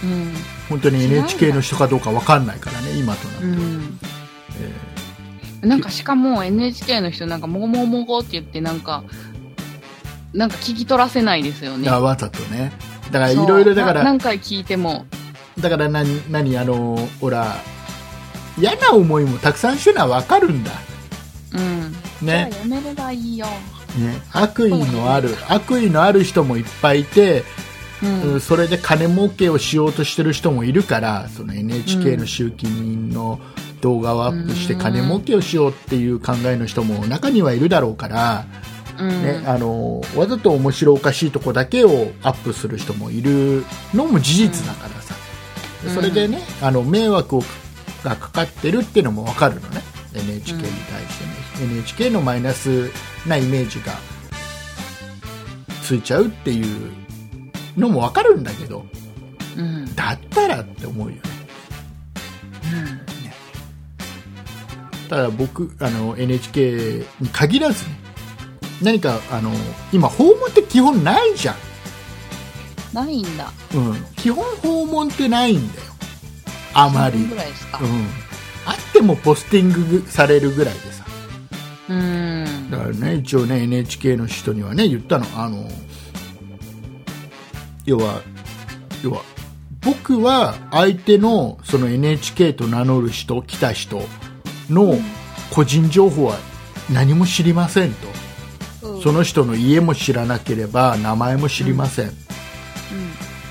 うん。本当に NHK の人かどうかわかんないからね今となっては、うん。えなんかしかも NHK の人なんかもごもごもごって言ってなんか、なんか聞き取らせないですよね。わざとねだからいろいろだからな何回聞いても。だから何何あのほら嫌な思いもたくさんしてるのはわかるんだうん。ねやめればいいよ。ね悪意のある悪意のある人もいっぱいいて、うん。うんそれで金儲けをしようとしてる人もいるからその NHK の集金人の動画をアップしてうん金儲けをしようっていう考えの人も中にはいるだろうから、うん。ねあのわざと面白おかしいとこだけをアップする人もいるのも事実だからさ、うん。それでねあの迷惑をがかかってるっていうのも分かるのね。NHK に対してね、NHK のマイナスなイメージがついちゃうっていうのも分かるんだけどうん。だったらって思うよね。ただ僕あの NHK に限らずね何かあの今訪問って基本ないじゃん、ないんだ。うん、基本訪問ってないんだよ。あまり、うん、ぐらいですか？あってもポスティングされるぐらいでさ。うん。だからね一応ね NHK の人にはね言ったの。あの要は要は僕は相手のその NHK と名乗る人来た人の個人情報は何も知りませんと、うんその人の家も知らなければ名前も知りません、うん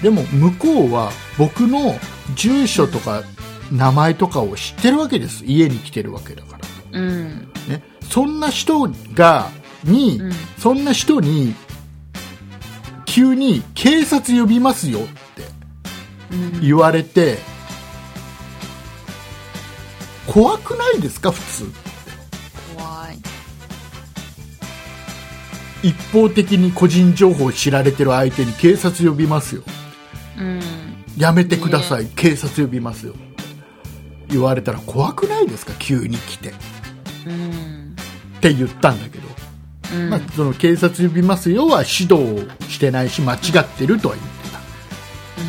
でも向こうは僕の住所とか名前とかを知ってるわけです。家に来てるわけだから、うん。ね、そんな人がに、うん。そんな人に急に警察呼びますよってうん。言われて、怖くないですか？普通一方的に個人情報を知られてる相手に警察呼びますよ。うん。やめてください、警察呼びますよ。言われたら怖くないですか？急に来て。っうん。て言ったんだけど、うん。まあ、その警察呼びますよは指導してないし間違ってるとは言って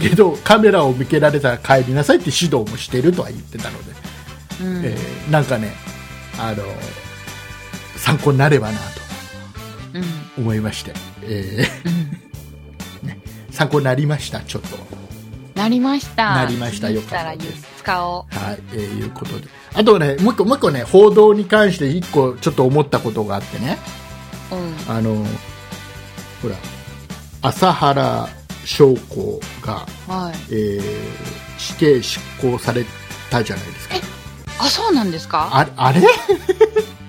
た、けどカメラを向けられたら帰りなさいって指導もしてるとは言ってたので、うん。えーなんかねあの参考になればなうん。と思いまして、えー。ね。参考になりましたちょっと。なりました。なりました次よかったで使おはい、えーいうことで。あとねもう一個もう一個ね報道に関して一個ちょっと思ったことがあってね。ううん。あのほら朝原将校が、はい。えー死刑執行されたじゃないですか。あそうなんですか？ああれ？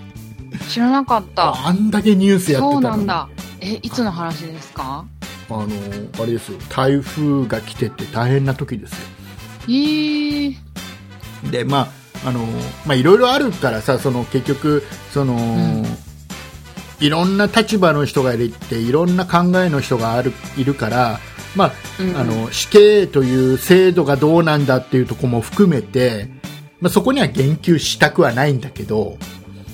知らなかった。あんだけニュースやってたのそうになんだ。えいつの話ですか？あのあれですよ。台風が来てて大変な時ですよ。えー、でまああのまあいろいろあるからさその結局その、ん。いろんな立場の人がいていろんな考えの人があるいるからまあ、うん。あの死刑という制度がどうなんだっていうところも含めて、まあ、そこには言及したくはないんだけど、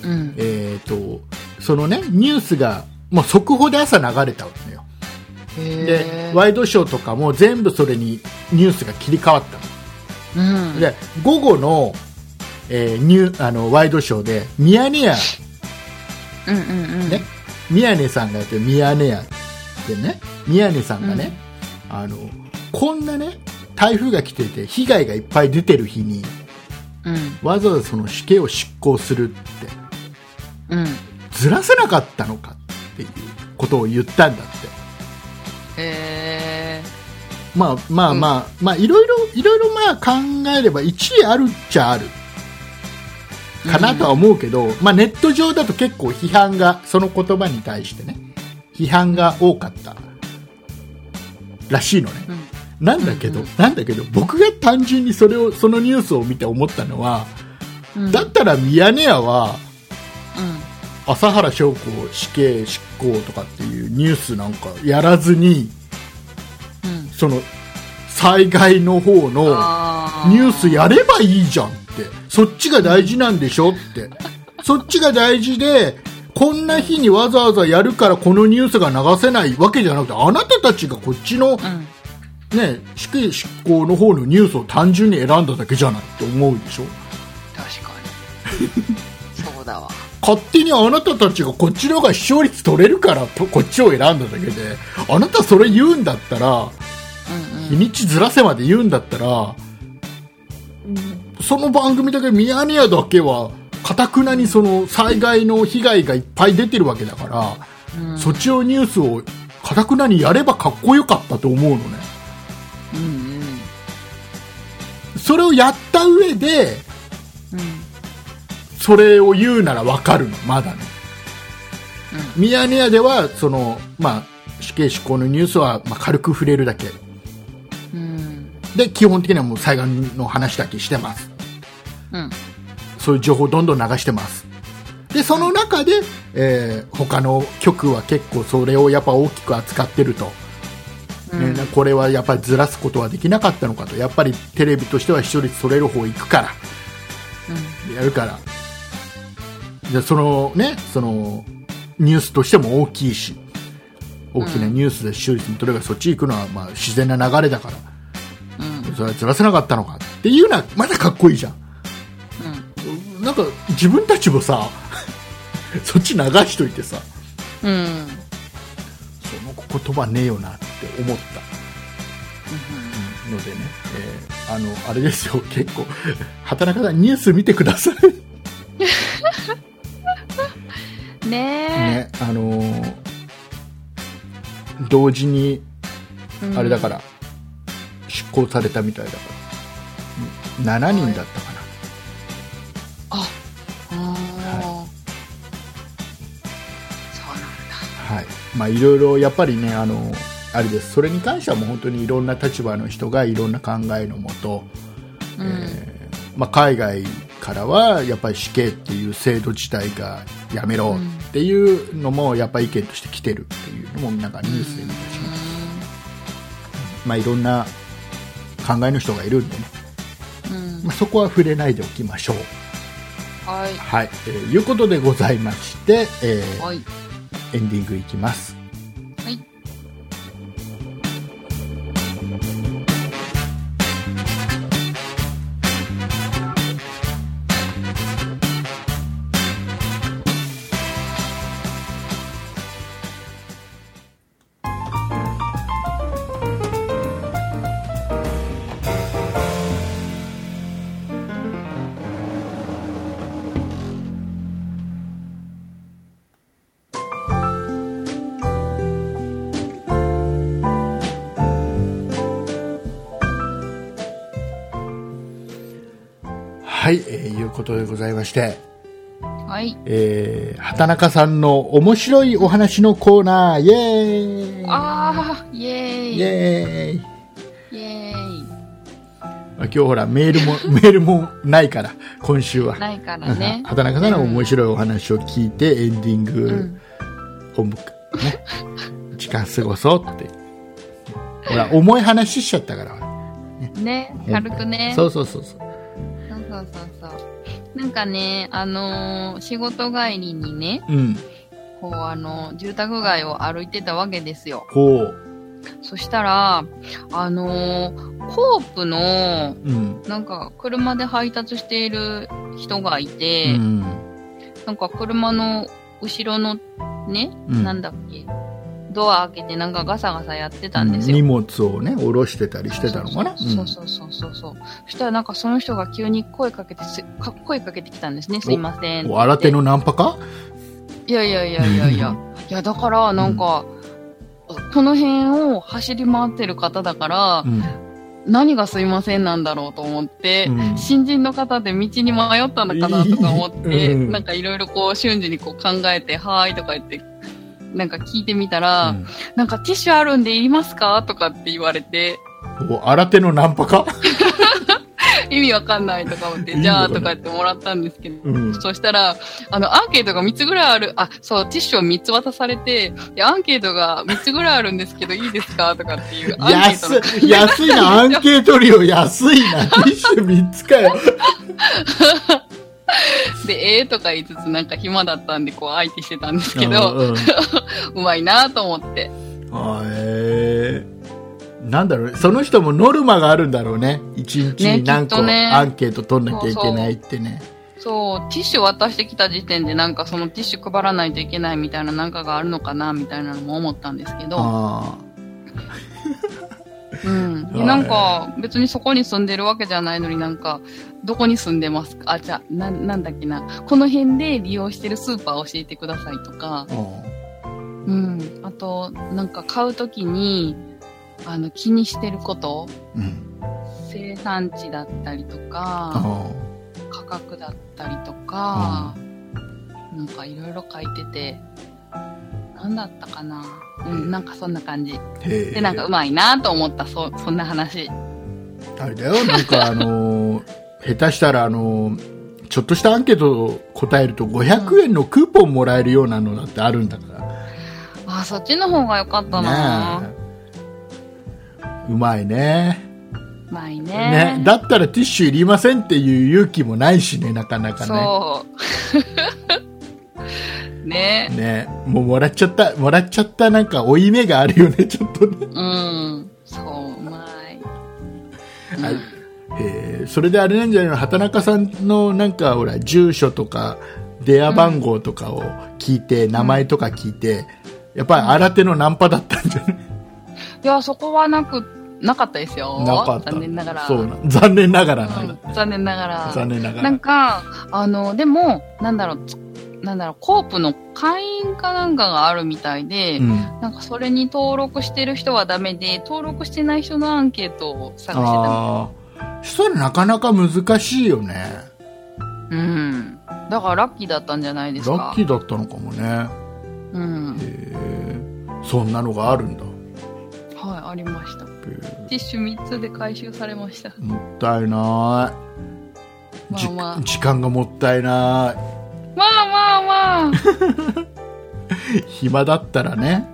うん。えー、とそのねニュースがもう速報で朝流れたのよ。でへワイドショーとかも全部それにニュースが切り替わったの。うん。で午後の,、えーニュあのワイドショーでミヤネ屋、うんうんうん。ね。宮根さんがやってるミヤネ屋でね。宮根さんがね、あのこんなね台風が来てて被害がいっぱい出てる日にうん。わざわざその死刑を執行するってうん。ずらせなかったのかっていうことを言ったんだって。へえまあまあまあ、まあいろいろいろいろまあ考えれば一理あるっちゃあるかなとは思うけど、まあネット上だと結構批判がその言葉に対してね批判が多かったらしいのね、うん。なんだけど、うんうんなんだけど僕が単純にそれをそのニュースを見て思ったのは、うん。だったらミヤネ屋はうん朝原将子死刑執行とかっていうニュースなんかやらずにうん。その災害の方のあニュースやればいいじゃんって。そっちが大事なんでしょって。そっちが大事でこんな日にわざわざやるからこのニュースが流せないわけじゃなくてあなたたちがこっちの、うん。ね、死刑執行の方のニュースを単純に選んだだけじゃないって思うでしょ？確かに。そうだわ勝手にあなたたちがこっちの方が視聴率取れるからとこっちを選んだだけであなたそれ言うんだったらうん日にちずらせまで言うんだったらその番組だけミヤネ屋だけはかたくなにその災害の被害がいっぱい出てるわけだから、うん。うんそっちのニュースをかたくなにやればかっこよかったと思うのね。うんうん。それをやった上でうんそれを言うならわかるのまだね。ミヤネ屋ではその、まあ、死刑執行のニュースは、まあ、軽く触れるだけ。うん。で基本的にはもう災害の話だけしてます。うん。そういう情報をどんどん流してます。でその中で、えー他の局は結構それをやっぱ大きく扱ってると、うん。ねこれはやっぱりずらすことはできなかったのかと。やっぱりテレビとしては視聴率取れる方行くから。やるからでそのねそのニュースとしても大きいし大きなニュースで視聴率も取れるからそっち行くのはまあ自然な流れだからうん。うんそれはずらせなかったのかっていうのはまだかっこいいじゃん。なんか自分たちもさ そっち流しといてさうん。うんその言葉ねえよなって思った、のでね、えーあのあれですよ結構畑中さんニュース見てください ね。ねあのー同時にあれだから、執行されたみたいだから。7人だったかな、ああー、はそうなんはい。まあいろいろやっぱりねあのあれです。それに関してはもう本当にいろんな立場の人がいろんな考えのもと、だ。うん。えーまあ、海外からはやっぱり死刑っていう制度自体がやめろっていうのもやっぱり意見として来てるっていうのもなんかニュースで見たしね、まあ、いろんな考えの人がいるんでね、うん。まあ、そこは触れないでおきましょう。はい。はい、えーいうことでございまして、えーはい。エンディングいきます。ことでございまして、はい。えー、畑中さんの面白いお話のコーナー、イエーイあー、イエーイイエーイイエーイ今日ほら、メールも、メールもないから、今週は。ないからね。畑中さんの面白いお話を聞いて、エンディング、本部、ね、時間過ごそうって。ほら、重い話しちゃったから、ね。ね、軽くね。そうそうそうそう。そうそうそうそう。なんかね、あのー仕事帰りにね、うん。こうあの、住宅街を歩いてたわけですよ。ほう。そしたら、あのーコープの、うん。なんか車で配達している人がいて、うんなんか車の後ろのね、うん。なんだっけ、ドア開けてなんかガサガサやってたんですよ。荷物をね下ろしてたりしてたのかな？そうそうそうそうそう。そしたらなんかその人が急に声かけてす、か声かけてきたんですね。すいません。新手のナンパか？いやいやいやいやいや。いや、だから、なんか、この辺を走り回ってる方だから、うん何がすいませんなんだろうと思って、うん新人の方で道に迷ったのかなとか思って、うんなんかいろいろこう瞬時にこう考えて、はーいとか言って、なんか聞いてみたら、うん。なんかティッシュあるんでいりますか？とかって言われて、お新手のナンパか？意味わかんないとか思って、じゃあとか言ってもらったんですけど、うん。そしたら、あの、アンケートが3つぐらいある、あ、そう、ティッシュを3つ渡されて、いやアンケートが3つぐらいあるんですけど、いいですか？とかっていう、アンケートの安い安いな。アンケート料安いな。ティッシュ3つかよ で、ええとか言いつつ、なんか暇だったんで、こう、相手してたんですけうど、んうん。うまいなと思って。あえー、なんだろうその人もノルマがあるんだろうね。一日に何個アンケート取んなきゃいけないってね。そう、ティッシュ渡してきた時点で、なんかそのティッシュ配らないといけないみたいななんかがあるのかな、みたいなのも思ったんですけど、あうん。なんか、別にそこに住んでるわけじゃないのになんか、どこに住んでますか？あ、じゃあ、な、なんだっけな。この辺で利用してるスーパー教えてくださいとか。うん。あと、なんか買うときに、あの、気にしてること、ーうん。生産地だったりとか、あ価格だったりとか、なんかいろいろ書いてて、なんだったかな？うん、なんかそんな感じ。で、なんかうまいなと思った、そ、そんな話。あれだよなんかあのー 下手したらあのーちょっとしたアンケートを答えると500円のクーポンもらえるようなのだってあるんだから、あ、そっちの方が良かったな、ねえうまいねうまいねね。だったらティッシュいりませんっていう勇気もないしねなかなかねそう。ねねもうもらっちゃったもらっちゃったなんか負い目があるよね ちょっとね、うん。そう、うまい。うんはいえーそれであれなんじゃないの？畑中さんのなんかほら住所とか電話番号とかを聞いて、名前とか聞いてやっぱり新手のナンパだったんじゃない、いや、そこはなくっなかったですよ。残念ながら。そうな。残念ながら残念ながら。残念ながら。なんか、あの、でも、なんだろう、つなんだろう、コープの会員かなんかがあるみたいで、うん。なんかそれに登録してる人はダメで、登録してない人のアンケートを探してた。ああ。そしたらなかなか難しいよね。うん。だからラッキーだったんじゃないですか。ラッキーだったのかもね。うん。へえ。そんなのがあるんだ。はい、ありました。へティッシュ3つで回収されました。えもったいない。まじあまあ。時間がもったいない。まあまあまあ。暇だったらね、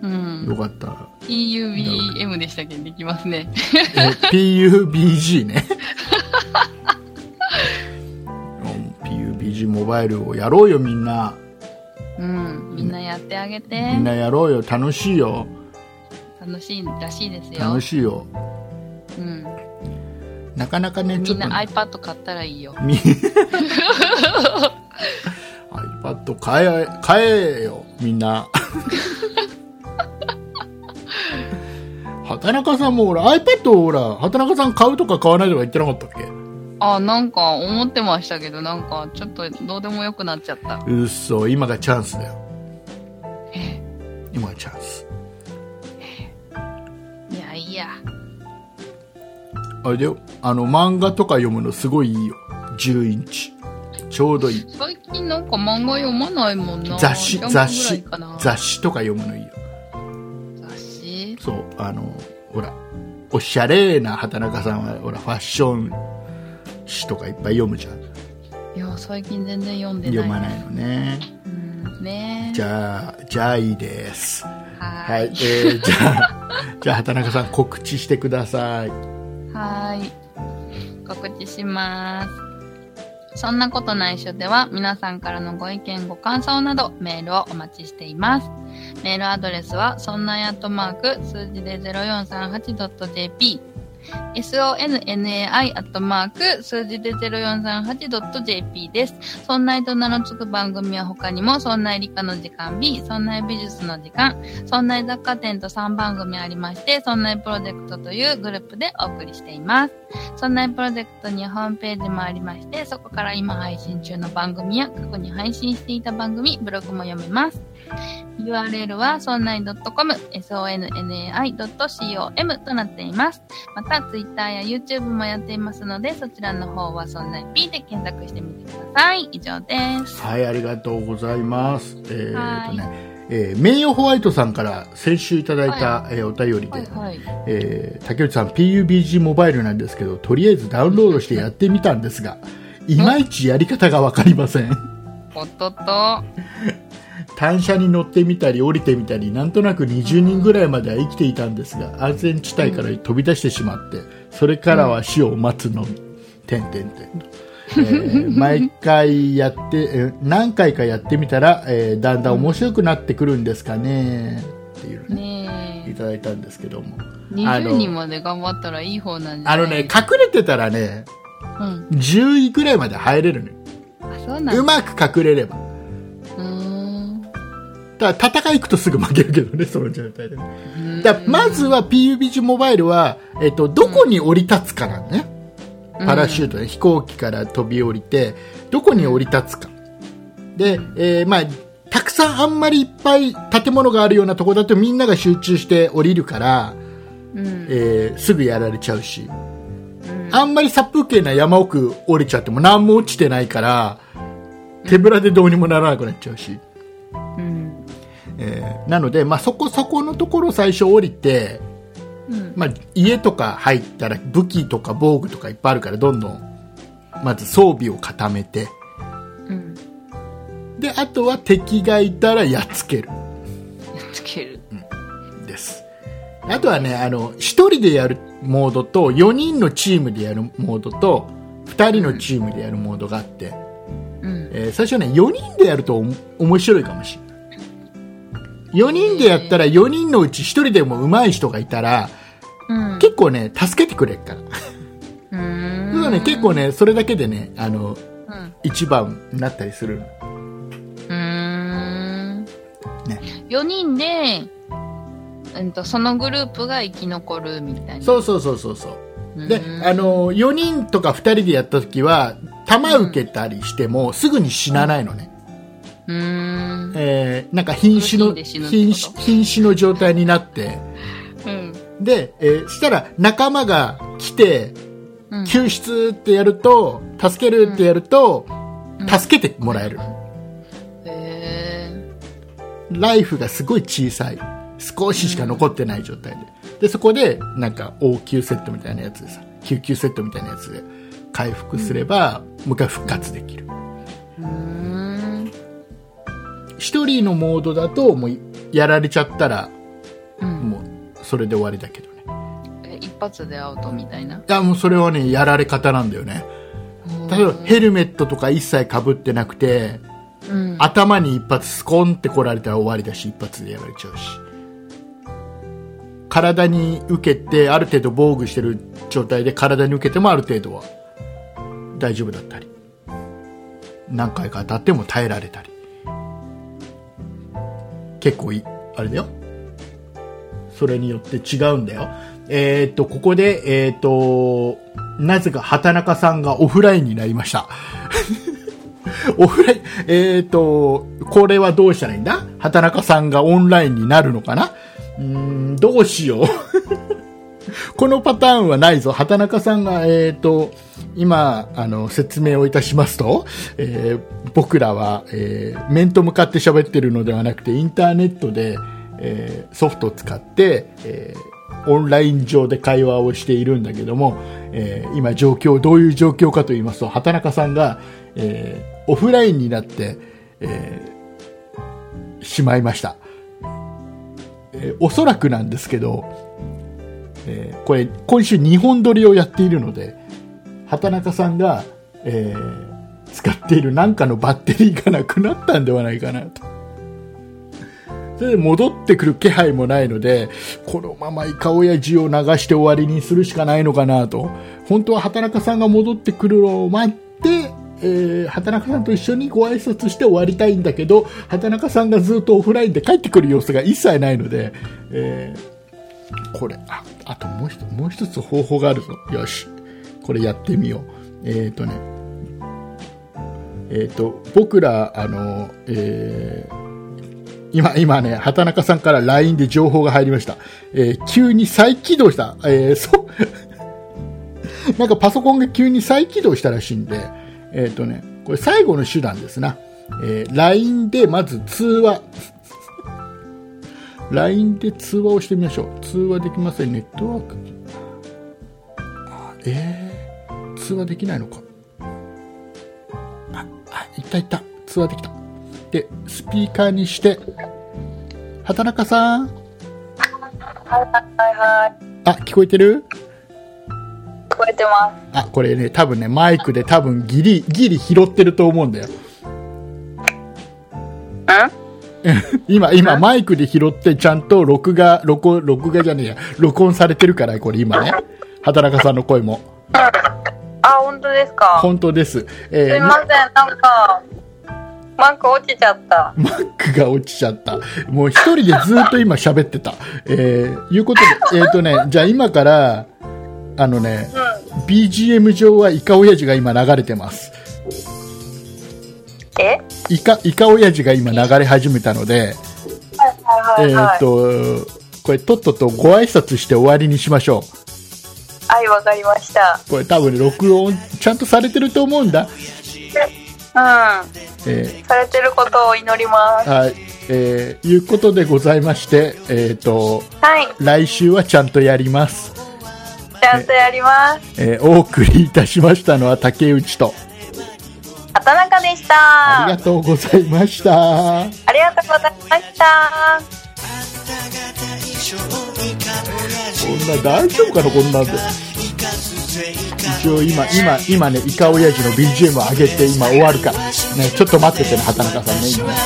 うよん。かったら。PUBM でしたっけ？できますね。え PUBG ね。うん PUBG モバイルをやろうよみんな。うん。みんなやってあげて。みんなやろうよ。楽しいよ。楽しいらしいですよ。楽しいよ。うん。なかなかね、みんなね、iPad 買ったらいいよ。み iPad 買え、買えよ、みんな。畑中さんもほら、iPad をほら、畑中さん買うとか買わないとか言ってなかったっけ？あ、なんか思ってましたけど、なんかちょっとどうでもよくなっちゃった。うっそ、今がチャンスだよ。え？今がチャンス。いや、いいや。あれだよ、あの、漫画とか読むのすごいいいよ。10インチ。ちょうどいい。最近なんか漫画読まないもんな。雑誌雑誌雑誌とか読むのいいよ。雑誌？そう、あの、ほら、おしゃれな畑中さんは、ほら、ファッション誌とかいっぱい読むじゃん。いや、最近全然読んでない。読まないのね。うん、ねじゃあ、じゃあいいです。ははい、えー、じゃあ、じゃあ畑中さん告知してください。はーい。告知します。そんなことないしょでは皆さんからのご意見ご感想などメールをお待ちしています。メールアドレスはそんなやっとマーク数字で 0438.jp sonnai アットマーク数字で 0438.jp です。そんないと名の付く番組は他にもそんない理科の時間 B、そんない美術の時間、そんない雑貨店と3番組ありまして、そんないプロジェクトというグループでお送りしています。そんないプロジェクトにホームページもありまして、そこから今配信中の番組や過去に配信していた番組、ブログも読めます。URL はそんない .com、sonnai.com となっています。また、Twitter や YouTube もやっていますので、そちらの方はそんない P で検索してみてください。以上です。はい、ありがとうございます。えー、はいとね、えー名誉ホワイトさんから先週いただいた、えーお便りで、はいはい。えー竹内さん PUBG モバイルなんですけどとりあえずダウンロードしてやってみたんですがいまいちやり方が分かりませんおっとっと。単車に乗ってみたり降りてみたりなんとなく20人ぐらいまでは生きていたんですが安全地帯から飛び出してしまってそれからは死を待つのみ、てんてんてんと。えー 毎回やって、えー何回かやってみたら、えーだんだん面白くなってくるんですかねっていうのね、ねえ。いただいたんですけどもあの20人まで頑張ったらいい方なんじゃあない？のね隠れてたらねうん。10位くらいまで入れるのよあ、そうまく隠れれば。だから戦い行くとすぐ負けるけどねその状態でね。うん。だまずは PUBG モバイルは、えっと、どこに降り立つかなんね、パラシュートで飛行機から飛び降りてどこに降り立つか。で、えーまあたくさんあんまりいっぱい建物があるようなところだとみんなが集中して降りるから、うん。えーすぐやられちゃうし。うん。あんまり殺風景な山奥降りちゃっても何も落ちてないから手ぶらでどうにもならなくなっちゃうし、うん。えーなので、まあ、そこそこのところ最初降りて、うん。まあ、家とか入ったら武器とか防具とかいっぱいあるからどんどんまず装備を固めてうん。であとは敵がいたらやっつけるやっつける。ですあとはねあの1人でやるモードと4人のチームでやるモードと2人のチームでやるモードがあって、うん。えー最初ね4人でやると面白いかもしれない4人でやったら4人のうち1人でも上手い人がいたらうん。結構ね助けてくれるから うーん。そうだね、結構ね、それだけでね、あの、うん。一番になったりする。うーん。ね。4人で、うんと、そのグループが生き残るみたいな。そうそうそうそうそうでうんあ、の4人とか2人でやった時は弾受けたりしてもすぐに死なないのね、うーん。えーなんか瀕死の瀕死瀕死の状態になって。うん。で、えーしたら仲間が来てうん。救出ってやると助けるってやると、うん。助けてもらえる。へライフがすごい小さい。少ししか残ってない状態で。でそこでなんか応急セットみたいなやつでさ救急セットみたいなやつで回復すれば、もう一回復活できる。ーうーん。一人のモードだともうやられちゃったらうん。もうそれで終わりだけどねえ一発でアウトみたいな？いやもうそれはねやられ方なんだよね例えばヘルメットとか一切かぶってなくてうん。頭に一発スコンって来られたら終わりだし一発でやられちゃうし体に受けてある程度防具してる状態で体に受けてもある程度は大丈夫だったり何回か当たっても耐えられたり結構いあれだよ。それによって違うんだよ。えーっとここでえーっとなぜか畑中さんがオフラインになりました。オフライン、えっ、と、これはどうしたらいいんだ？畑中さんがオンラインになるのかな？うん、どうしよう。このパターンはないぞ。畑中さんが、えっ、と、今、あの、説明をいたしますと、えー僕らは、えー面と向かって喋ってるのではなくて、インターネットで、えーソフトを使って、えーオンライン上で会話をしているんだけども、えー今状況、どういう状況かと言いますと、畑中さんが、えーオフラインになって、えーしまいました。えーおそらくなんですけど、えーこれ、今週2本撮りをやっているので、畑中さんが、えー使っている何かのバッテリーがなくなったんではないかなと。それで戻ってくる気配もないので、このままイカオヤジを流して終わりにするしかないのかなと。本当は畑中さんが戻ってくるのを待って、えー畑中さんと一緒にご挨拶して終わりたいんだけど、畑中さんがずっとオフラインで帰ってくる様子が一切ないので、えーこれ、あ、あともう一つ、もう一つ方法があるぞ。よし。これやってみよう。えっ、ー、とね、えっ、と、僕ら、あの、えー今、今ね、畑中さんから LINE で情報が入りました。えー急に再起動した。えーそう、なんかパソコンが急に再起動したらしいんで、えっ、とね、これ最後の手段ですな。えー LINE でまず通話。LINE で通話をしてみましょう。通話できません。ネットワーク。えー、通話できないのか？あ、あ、いったいった。通話できた。で、スピーカーにして、畑中さんはいはいはい。あ、聞こえてる？聞こえてまあ、これね、多分ね、マイクで多分ギリ、ギリ拾ってると思うんだよ。今、今、マイクで拾って、ちゃんと録画、録音、録画じゃねえや、録音されてるから、これ今ね。畑中さんの声も。あ、本当ですか？本当です。すえーいません、なんか、マーク落ちちゃった。マックが落ちちゃった。もう一人でずっと今喋ってた。えー、いうことで、えっ、とね、じゃあ今から、あのね、うん。BGM 上はイカオヤジが今流れてます。え？イカ、イカオヤジが今流れ始めたので、はいはいえっ、はいはい。と、これとっととご挨拶して終わりにしましょはい、わかりました。う。これ多分ね録音ちゃんとされてると思うんだ。うん。えされてることを祈ります。ーはい。えーいうことでございまして、えっ、と、はい。来週はちゃんとやります。ちゃんとやります。えーお送りいたしましたのは竹内と、畑中でした。ありがとうございました。ありがとうございました。こんな大丈夫かな、こんなんで。一応今、今、今ね、イカオヤジの BGM を上げて今終わるから。ね、ちょっと待っててね、畑中さんね、今ね。は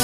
い